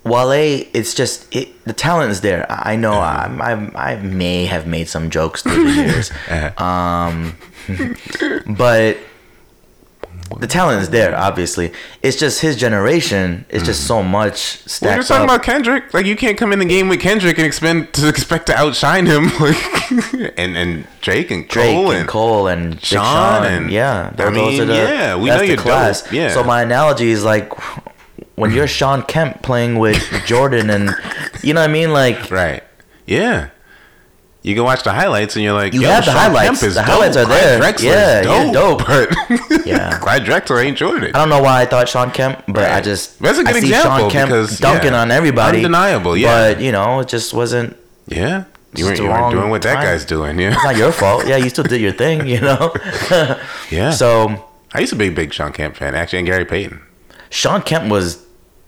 Wale, it's just it, the talent is there. I I know I'm, I'm, I may have made some jokes through the years, um, but the talent is there. Obviously, it's just his generation. It's just mm. so much We're stacked just talking up. about Kendrick. Like you can't come in the game with Kendrick and expect to expect to outshine him. Like and and Drake and Drake Cole and, and Cole and Big Sean Sean and- yeah, I mean, yeah, we that's know the you're dope, yeah. So my analogy is like when you're Shawn Kemp playing with Jordan, and you know what I mean, like right. Yeah. You can watch the highlights and you're like, You Yo, have the Sean highlights. The dope. highlights are Clyde there. Drexler Yeah, is yeah, dope, dope. But Yeah. Clyde Drexler ain't Jordan. I don't know why I thought Shawn Kemp, but I just That's a good I example Shawn Kemp because, dunking yeah, on everybody, undeniable, yeah. But you know, it just wasn't. Yeah. You weren't, you weren't doing what that time. guy's doing. Yeah. It's not your fault. Yeah, you still did your thing, you know. Yeah. so I used to be a big Shawn Kemp fan, actually, and Gary Payton. Shawn Kemp was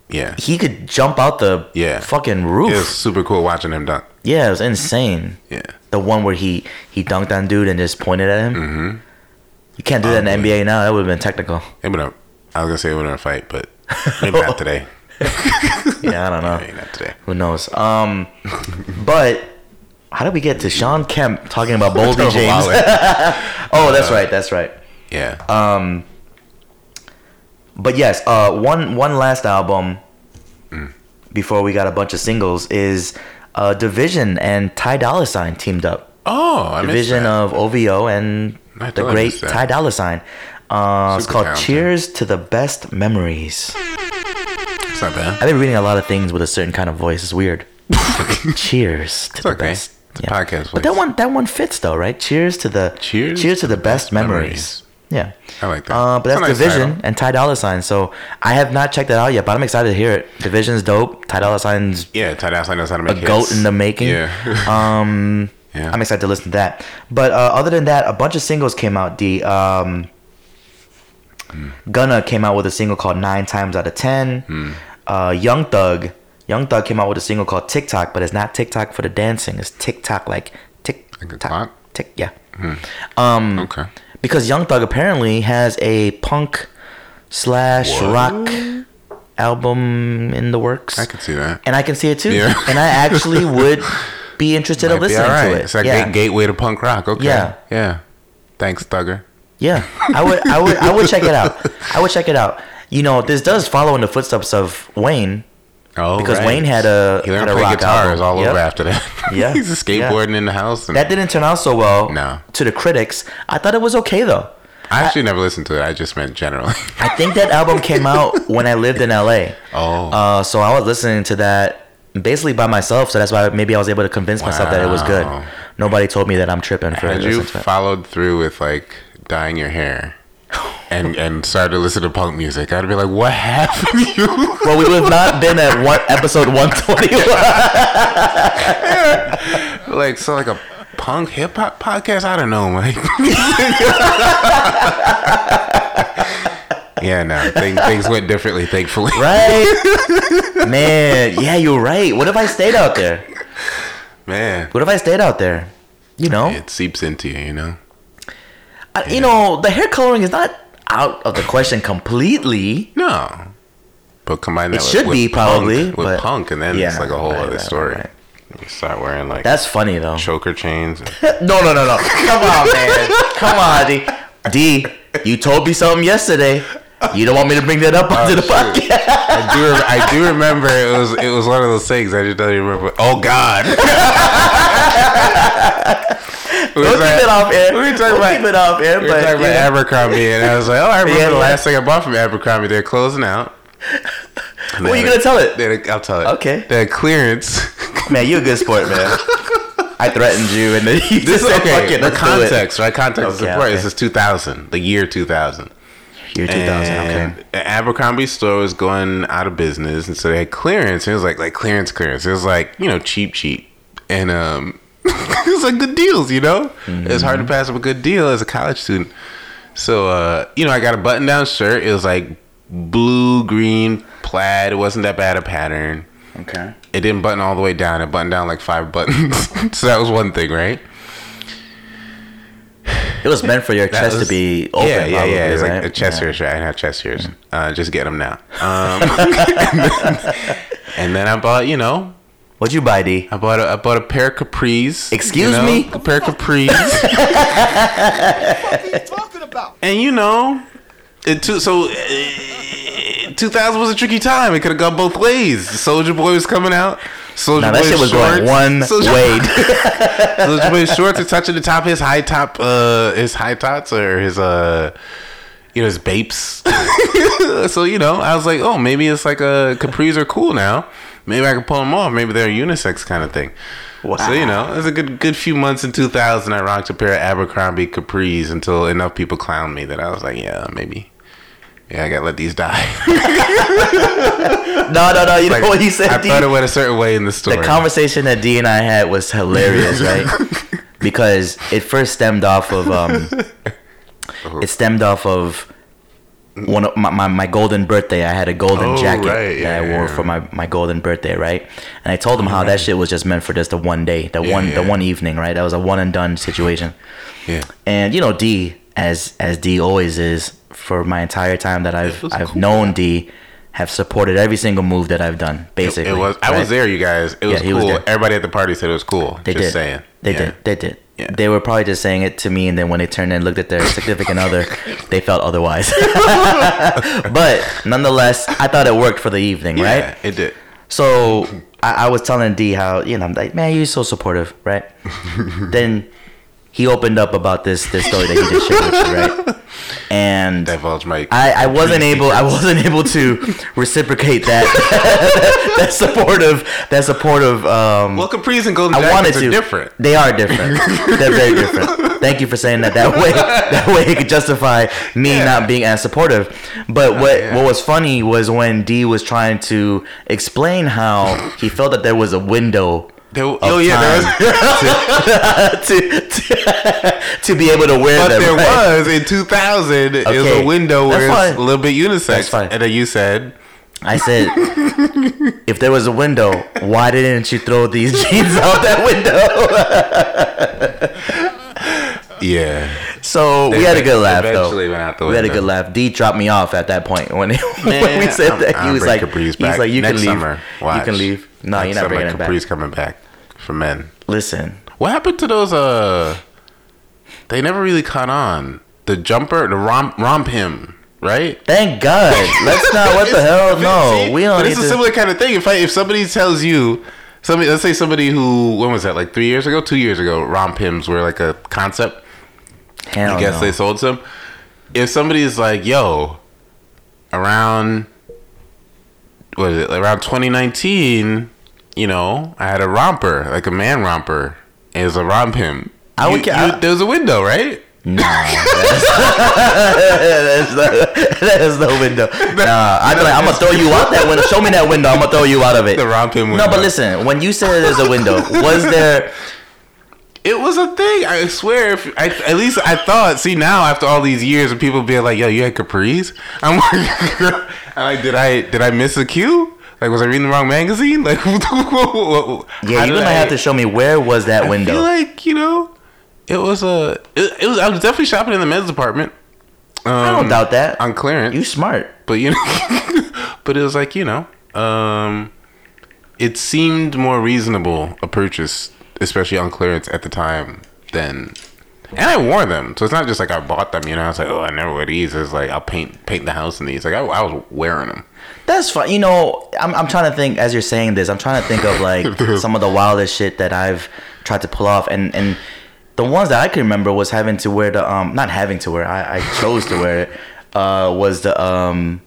Yeah. he could jump out the Yeah. fucking roof. It was super cool watching him dunk. Yeah, it was insane. Yeah. The one where he he dunked on dude and just pointed at him. Mm-hmm. You can't do that in the NBA now. That would have been technical. It would have, I was gonna say it would have been a fight, but maybe not today. Yeah, I don't know. Maybe not today. Who knows? Um, but how did we get to Shawn Kemp talking about Boldy James? oh, that's right. That's right. yeah. Um, but yes, uh, one one last album Mm. before we got a bunch of singles is uh, dvsn and Ty Dolla Sign teamed up. oh, I dvsn of OVO and the great. Ty Dolla Sign. Uh, it's called talented. Cheers to the Best Memories. It's not bad. I've been reading a lot of things with a certain kind of voice. It's weird. Cheers to the okay. best. It's a podcast But that one that one fits though, right? Cheers to the Cheers Cheers to the best memories. Yeah. I like that. Uh, but that's nice dvsn title. and Ty Dolla Sign. So I have not checked that out yet, but I'm excited to hear it. dvsn's dope. Ty Dolla Sign's Yeah, Ty Dolla Sign knows how to make a make goat in the making. Yeah. Um, Yeah. I'm excited to listen to that. But uh, other than that, a bunch of singles came out. D. Um, Gunna came out with a single called Nine Times Out of Ten. Hmm. Uh, Young Thug, Young Thug came out with a single called TikTok, but it's not TikTok for the dancing. It's TikTok like tick Like a tock, clock? tick. Yeah. Um, okay. Because Young Thug apparently has a punk slash What? rock album in the works. I can see that. and I can see it too. Yeah. And I actually would be interested in Might listening alright. to it. It's like yeah. a gateway to punk rock. Okay. Yeah. Yeah. Thanks, Thugger. yeah, I would, I would, I would check it out. I would check it out. You know, this does follow in the footsteps of Wayne. Oh, Because right. Wayne had a- he learned had to play rock guitars album. all Yep. over after that. Yeah. he's skateboarding in the house. And That didn't turn out so well. No. To the critics, I thought it was okay though. I actually never listened to it. I just meant generally. I think that album came out when I lived in LA. oh, Uh, so I was listening to that basically by myself. So that's why maybe I was able to convince myself that it was good. Nobody told me that I'm tripping for had you listening to it. followed through with like dyeing your hair and and started to listen to punk music, I'd be like, what happened to you? Well, we would have not been at one episode 121. like so, like a punk hip hop podcast. I don't know, Mike. yeah, no, things things went differently, thankfully. right? Man, yeah, you're right. What if I stayed out there? Man, What if I stayed out there? You know, it seeps into you, you know. I, you know, the hair coloring is not out of the question completely. No, but combine that It with, should with be, punk- probably, with but- punk, and then it's like a whole right, other right, story. right. You start wearing like That's funny though. choker chains. and- No, no, no, no. Come on, man. Come on, D. D, you told me something yesterday. You don't want me to bring that up onto oh, the Oh, shoot. podcast. I do. I do remember it was. It was one of those things. I just don't even remember. Oh God. we were keep it off air. We talking Don't about. keep it off air. We but, talking about yeah. Abercrombie, and I was like, "Oh, I remember Yeah, the last thing I bought from Abercrombie. They're closing out." What are you gonna tell it? I'll tell it. Okay. They're clearance. Man, you a good sport, man. I threatened you, and then you This just is said, okay. "Fuck it, the let's it." context, right? Context is Okay, important. okay. This is 2000, the year 2000. Year 2000. And Okay. Abercrombie store was going out of business, and so they had clearance. It was like like clearance, clearance. It was like you know cheap, cheap, and um, it was like good deals. You know, it was hard to pass up a good deal as a college student. So uh, you know, I got a button down shirt. It was like blue, green, plaid. It wasn't that bad a pattern. Okay. It didn't button all the way down. It buttoned down like five buttons. so that was one thing, right? It was meant for your That chest was- to be open. Yeah, yeah, yeah. It's right? like a chest Yeah. hair shirt. I have chest hairs. Uh, just get them now. Um, and then I bought, you know, What'd you buy, D? I bought a, I bought a pair of capris. Excuse you know, me? A pair of capris. What are you talking about? and you know, it too, so uh, 2000 was a tricky time. It could have gone both ways. Soulja Boy was coming out. Soldier Now that Boy shit was going shorts. one Soulja- way. Soulja Boy's shorts are touching the top of his high top, uh, his high tots or his uh, you know, his bapes. so you know, I was like, oh, maybe it's like a capris are cool now. Maybe I can pull them off. Maybe they're a unisex kind of thing. So you know, it was a good good few months in 2000. I rocked a pair of Abercrombie capris until enough people clowned me that I was like, yeah, maybe. Yeah, I gotta let these die. no, no, no. You Like, know what he said, I D? thought it went a certain way in the story. the conversation that D and I had was hilarious, right? because it first stemmed off of um, it stemmed off of one of my, my, my golden birthday. I had a golden Oh, jacket right, yeah, that I wore yeah. for my, my golden birthday, right? And I told him how that shit was just meant for just the one day, the Yeah, one the one evening, right? That was a one and done situation. yeah. And you know, D as as D always is for my entire time that I've I've cool. known D, have supported every single move that I've done. Basically, It was. I right? was there, you guys. It was was cool. there. Everybody at the party said it was cool. They Just did. saying. They did. They did. Yeah. They were probably just saying it to me, and then when they turned and looked at their significant other, they felt otherwise. but nonetheless, I thought it worked for the evening, Yeah, right? it did. So I, I was telling D how you know I'm like, man, you're so supportive, right? then he opened up about this this story that he just shared with you, right? And Divulge my. I, I wasn't able I wasn't able to reciprocate that that supportive that supportive um well, capris and golden I wanted are to different. They are different. They're very different. Thank you for saying that. That way, that way it could justify me Yeah. not being as supportive. But what yeah. what was funny was when D was trying to explain how he felt that there was a window. There, oh yeah, there was, to, to, to be able to wear but them. there right? was in 2000. It was a window that's it's fine. a little bit That's unisex, fine. and then you said, I said, if there was a window, why didn't you throw these jeans out that window? "Yeah." So we had a good laugh though. We had a good laugh. D dropped me off at that point when, when we said I'm- that. He I'm was like, he's like, you next can leave. Summer. You can leave. No, Next you're not bringing it back. Caprice coming back for men. Listen, What happened to those? Uh, they never really caught on. The jumper, the romp, romp him, right? thank God. Let's not. What the hell? No, See? we don't But it's a to. similar kind of thing. If I, if somebody tells you, somebody, let's say somebody who, when was that? Like three years ago, two years ago, romp hims were like a concept. Hell I guess no. they sold some. If somebody's like, "Yo, around what is it? Around 2019, you know, I had a romper, like a man romper. It was a romp him. I would You- you- there was a window, right? Nah, that's, that's no, that is no window. Nah, I'd be like, I'm gonna throw you out that window. Show me that window. I'm gonna throw you out of it. The romp him No, but listen, when you said there's a window, was there? It was a thing. I swear. If I, at least I thought. See now, after all these years, of people being like, "Yo, you had capris," I'm like, I'm like, did I did I miss a cue? Like, was I reading the wrong magazine? Like, Yeah, gonna I- have to show me where was that I window. feel like you know, it was a. It, it was. I was definitely shopping in the men's department. Um, I don't doubt that. on clearance. You smart. but you know, but it was like you know, um, it seemed more reasonable a purchase, especially on clearance at the time than. And I wore them, so it's not just like I bought them. You know, I was like, oh, I never wear these. It's like I'll paint paint the house in these. Like I, I was wearing them. That's fine. You know, I'm, I'm trying to think as you're saying this. I'm trying to think of like some of the wildest shit that I've tried to pull off, and and the ones that I can remember was having to wear the um not having to wear. I, I chose to wear it. Uh, was the um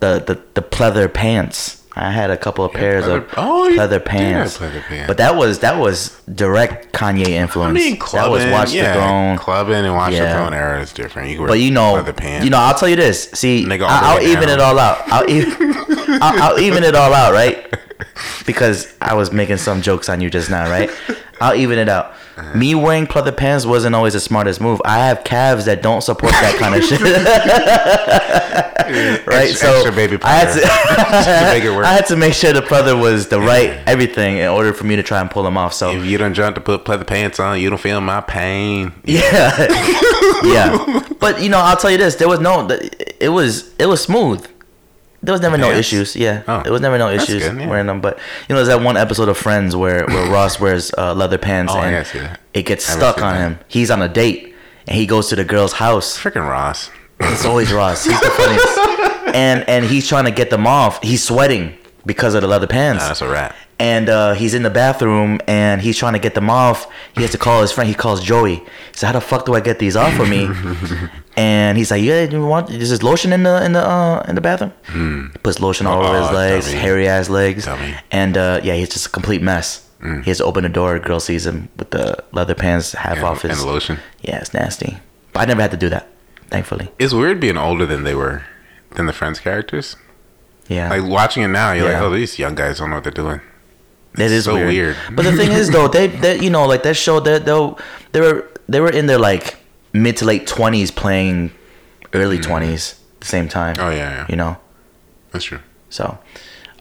the the the pleather pants. I had a couple of pairs of pleather- oh, you pleather have pants. pleather pants. But that was that was direct Kanye influence. I mean, clubbing, that was Watch yeah, the Throne. clubbing and watch Yeah. the throne era is different. You But you know, leather pants. you know, I'll tell you this. See, Nigga I, the I'll even it all out. I'll even, I'll, I'll even it all out, right? Because I was making some jokes on you just now, right? I'll even it out. Uh-huh. Me wearing pleather pants wasn't always the smartest move. I have calves that don't support that kind of shit, right? Extra- so extra baby I had to, make it work. I had to make sure the pleather was the right everything in order for me to try and pull them off. So if you don't jump to put pleather pants on, you don't feel my pain. yeah, yeah. But you know, I'll tell you this: there was no, it was it was smooth. There was never no issues. Yeah, Oh. there was never no issues good, yeah. wearing them. But you know, there's that one episode of Friends where where Ross wears uh, leather pants Oh, and it gets stuck on that. him. He's on a date and he goes to the girl's house. Freaking Ross. It's always Ross. He's the funniest. and and he's trying to get them off. He's sweating because of the leather pants that's a rat. And uh, he's in the bathroom and he's trying to get them off. He has to call his friend. He calls Joey. He said, "How the fuck do I get these off of me?" and he's like, "Yeah, you want? Is this lotion in the in the uh, in the bathroom?" He puts lotion all over his. Oh, legs, dummy. hairy ass legs, Dummy. and uh, yeah, he's just a complete mess. He has to open the door. Girl sees him with the leather pants half And, off his and lotion. Yeah, it's nasty. But I never had to do that, thankfully. It's weird being older than they were, than the Friends characters. Yeah, Like watching it now, you're Yeah. like, oh, these young guys don't know what they're doing. That is so weird. weird. But the thing is, though, they, they you know, like that show, they they they were they were in their like mid to late twenties playing early twenties at the same time. Mm-hmm. Oh yeah, yeah. You know, That's true. so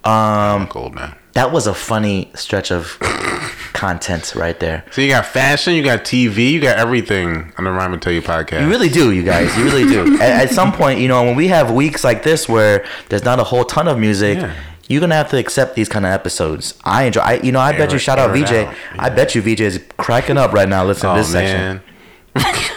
um, I'm cold now. that was a funny stretch of content right there. So you got fashion, you got TV, you got everything on the Rhyme and Tell You podcast. You really do, you guys. You really do. at, at some point, you know, when we have weeks like this where there's not a whole ton of music. Yeah. You're gonna have to accept these kind of episodes. I enjoy. I, you know, I bet you. Shout out VJ. out. I bet you VJ is cracking up right now. Listen oh to this section.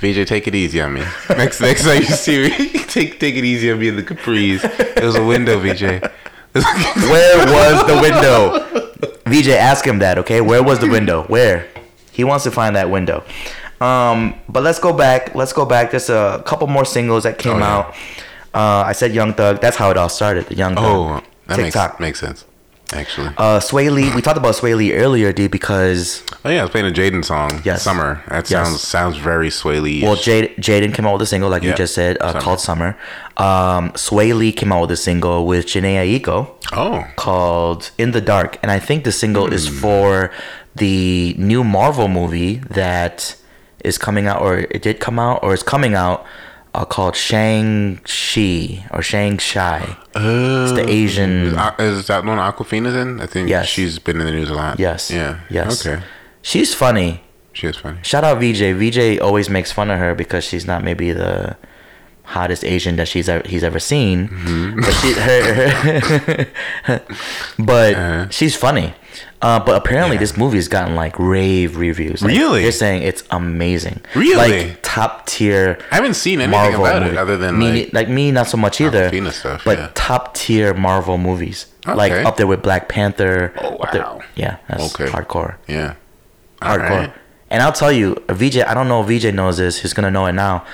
VJ, take it easy on me. Next next time you see me, take take it easy on me in the capris. It was a window, VJ. Where was the window? VJ, ask him that, okay? Where was the window? Where? He wants to find that window. Um, but let's go back. Let's go back. There's a couple more singles that came Oh, yeah. out. Uh, I said Young Thug. That's how it all started. The Young Thug. oh, that TikTok. makes makes sense. actually. Uh, Swae Lee. We talked about Swae Lee earlier, D, because oh yeah, I was playing a Jaden song. Yes. Summer. That Yes. sounds sounds very Swae Lee. well, Jade, Jaden came out with a single, like you just said, uh, Summer. called Summer. Um, Swae Lee came out with a single with Jhené Aiko Oh. called In the Dark, and I think the single is Hmm. for the new Marvel movie that is coming out, or it did come out, or is coming out, uh, called Shang Chi or Shang Shai. it's the Asian. Is, uh, is that one Awkwafina's in? I think Yes. she's been in the news a lot. Yes. Yeah. Yes. Okay. She's funny. She is funny. Shout out VJ. VJ always makes fun of her because she's not maybe the hottest Asian that she's ever, he's ever seen. Mm-hmm. But she her, but Uh-huh. she's funny. Uh, but apparently Yeah. this movie has gotten like rave reviews. Like, Really? They're saying it's amazing. Really? Like top tier. I haven't seen anything Marvel about it other than me, like, me not so much either. Stuff, but yeah. top tier Marvel movies, like up there with Black Panther. Oh, up there- wow. Yeah, that's Okay. hardcore yeah. All hardcore. right. And I'll tell you, VJ. I don't know if VJ knows this. He's gonna know it now.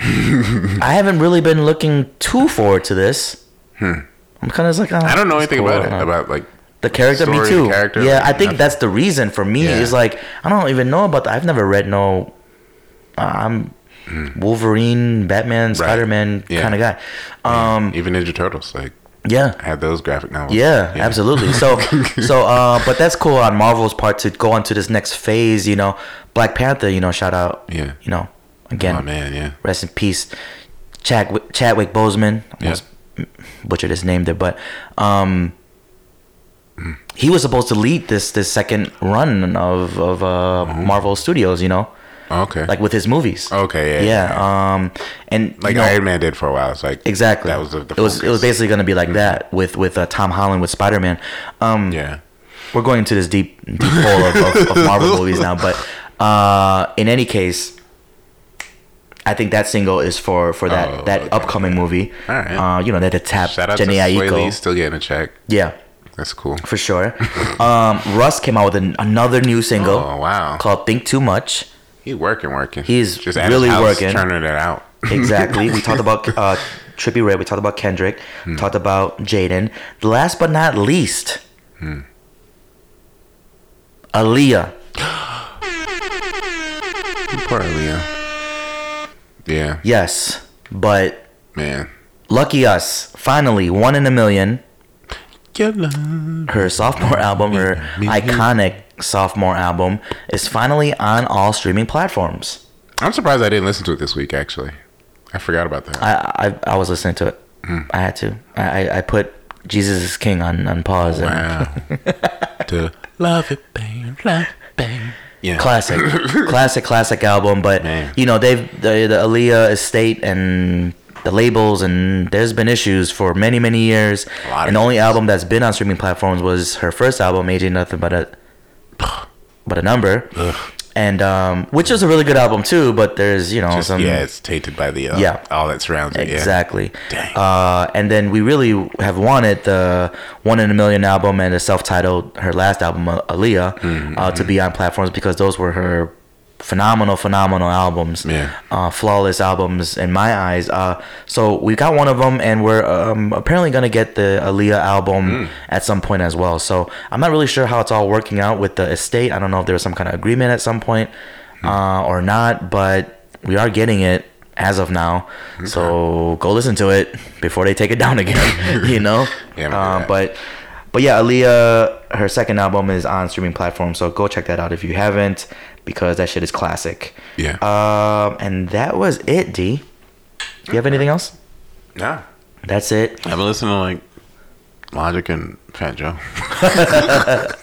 I haven't really been looking too forward to this. I'm kind of like, oh, Hmm. I don't know anything cool. about it. Uh, About like the character. story, me too. character, yeah, like, I think nothing. that's the reason for me. Yeah. Is like I don't even know about that. I've never read no. I'm Wolverine, Batman, Spider Man Hmm. Yeah. kind of guy. Um, even Ninja Turtles. Like yeah. I had those graphic novels. Yeah, absolutely. So, so, uh, but that's cool on Marvel's part to go on to this next phase. You know, Black Panther. You know, shout out. Yeah. You know, again, Oh man, yeah. rest in peace, Chadwick, Chadwick Boseman. I Yeah. almost butchered his name there, but um, he was supposed to lead this this second run of of uh, Mm-hmm. Marvel Studios. You know, Okay. like with his movies. Okay, yeah, Yeah. Um, and like you know, Iron Man did for a while. It's like Exactly. That was the, the it was it was. Mm-hmm. basically going to be like that with with uh, Tom Holland with Spider Man. Um, Yeah. we're going into this deep deep hole of, of, of Marvel movies now, but uh, in any case, I think that single is for for that Oh, that okay. upcoming movie. All right. Uh, you know that to tap Shout out Jenny to Swae Lee, still getting a check. Yeah, That's cool. for sure. um, Russ came out with an, another new single Oh wow. called "Think Too Much." He's working, working. He's just really house, working. turning it out. Exactly. we talked about uh, Trippie Redd. We talked about Kendrick. Hmm. Talked about Jaden. Last but not least, Hmm. Aaliyah. Poor Aaliyah. Yeah, Yes, but man. lucky us. Finally, one in a million. Her sophomore album, her iconic sophomore album, is finally on all streaming platforms. I'm surprised I didn't listen to it this week. Actually, I forgot about that. I I, I was listening to it. Hmm. I had to. I, I- I put Jesus is King on, on pause. and- wow. to love it, babe, love it, babe. Yeah. classic, classic, classic album. But Man. you know, they've the, the Aaliyah estate and the labels, and there's been issues for many, many years. A lot of And the only years. album that's been on streaming platforms was her first album, "Age Ain't Nothing But a But a Number," Ugh. And um, which is a really good album too. But there's you know Just, some yeah, it's tainted by the uh, Yeah. all that surrounds it. Yeah. Exactly. Dang. Uh, and then we really have wanted the One in a Million album and the self-titled her last album, uh, Aaliyah, Mm-hmm. uh, to be on platforms because those were her phenomenal, phenomenal albums. Yeah. Uh, flawless albums in my eyes. Uh, so we got one of them, and we're um, apparently gonna get the Aaliyah album Mm. at some point as well. So I'm not really sure how it's all working out with the estate. I don't know if there was some kind of agreement at some point Hmm. uh, or not, but we are getting it as of now. So go listen to it before they take it down again. you know. Yeah, I'm gonna do uh, but but yeah, Aaliyah, her second album is on streaming platforms, so go check that out if you haven't, because that shit is classic. Yeah. Um, and that was it. D. Do you have anything else? Nah. That's it. I've been listening to like Logic and Fat Joe.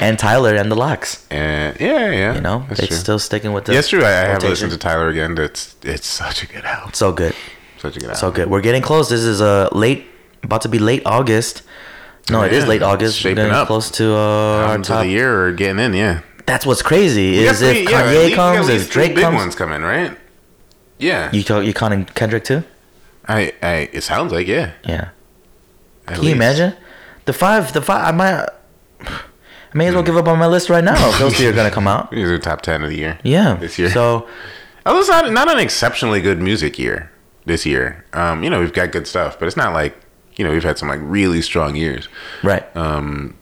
And Tyler and the Locks. And yeah, yeah. You know, that's they're true. still sticking with the. Yeah, it's true. I, I have listened to Tyler again. It's it's such a good album. So good, Such a good album. so good. We're getting close. This is uh late, about to be late August. No, Oh, it is late August. It's We're shaping getting up. close to uh, our Albums of the year or getting in, yeah. That's what's crazy is if three- yeah, Kanye least- comes, if least Drake big comes. ones coming, right? Yeah. You you counting Kendrick too? I, I, it sounds like yeah. Yeah. at Can you imagine? The five, the five. I might. I may as well give up on my list right now if those three are gonna come out. These are top ten of the year. Yeah. This year. So Oh, it's not not an exceptionally good music year this year. Um, you know, we've got good stuff, but it's not like you know we've had some like really strong years. Right. Um,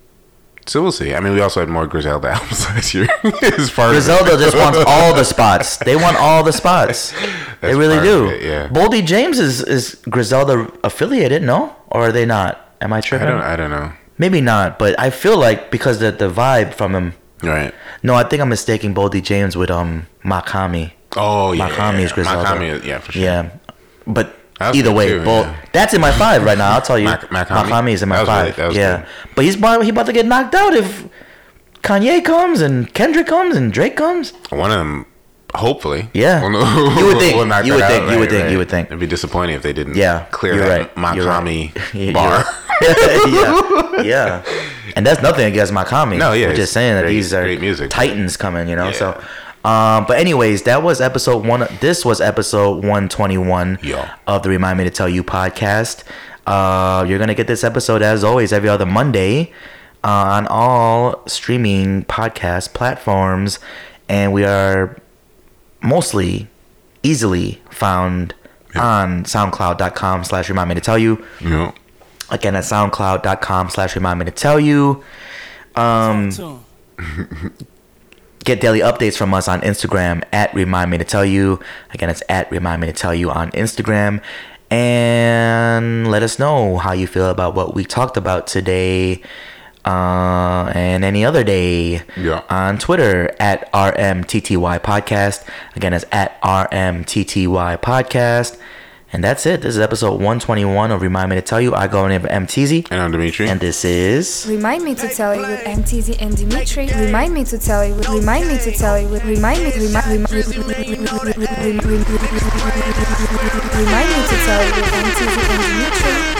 so we'll see. I mean, we also had more Griselda albums last year. as part Griselda just wants all the spots. They want all the spots. they really do. it, yeah. Boldy James is is Griselda affiliated, no? Or are they not? Am I I tripping? don't. I don't know. Maybe not, but I feel like because the the vibe from him. Right. No, I think I'm mistaking Boldy James with um Mach-Hommy. Oh yeah. Mach-Hommy is Griselda. Mach-Hommy yeah, for sure. Yeah, but That's either way, too, both yeah. that's in my five right now. I'll tell you, Mak- Mach-Hommy? is in my five. really- yeah, good. but he's about, he about to get knocked out if Kanye comes and Kendrick comes and Drake comes. One of them, hopefully. Yeah. You would think. You would think. You would right, think. right. You would think. It'd be disappointing if they didn't. Yeah, Clear you're that right. Mach-Hommy right. You're bar. yeah, yeah, and that's nothing against Mach-Hommy. No, yeah, we're just saying that great- these are great music. titans coming. You know, Yeah. so. Um, but anyways, that was episode one. This was episode one twenty one Yeah. of the Remind Me to Tell You podcast. Uh, you're gonna get this episode as always every other Monday uh, on all streaming podcast platforms, and we are mostly easily found on soundcloud.com slash remind me to tell you Yeah. again at soundcloud.com slash remind me to tell you um get daily updates from us on instagram at remind me to tell you again it's at remind me to tell you on instagram and let us know how you feel about what we talked about today uh, and any other day Yeah. on Twitter at RMTTY Podcast. Again, it's at RMTTY Podcast. And that's it. This is episode 121 of Remind Me to Tell You. I go in for M. Teezy. And I'm Dimitri. And this is. Remind me to tell you with M. Teezy and Dimitri. Remind me to tell you with. Remind me to tell you with. Remind me. To remind. Me. Remind me to tell you with M. Teezy and Dimitri.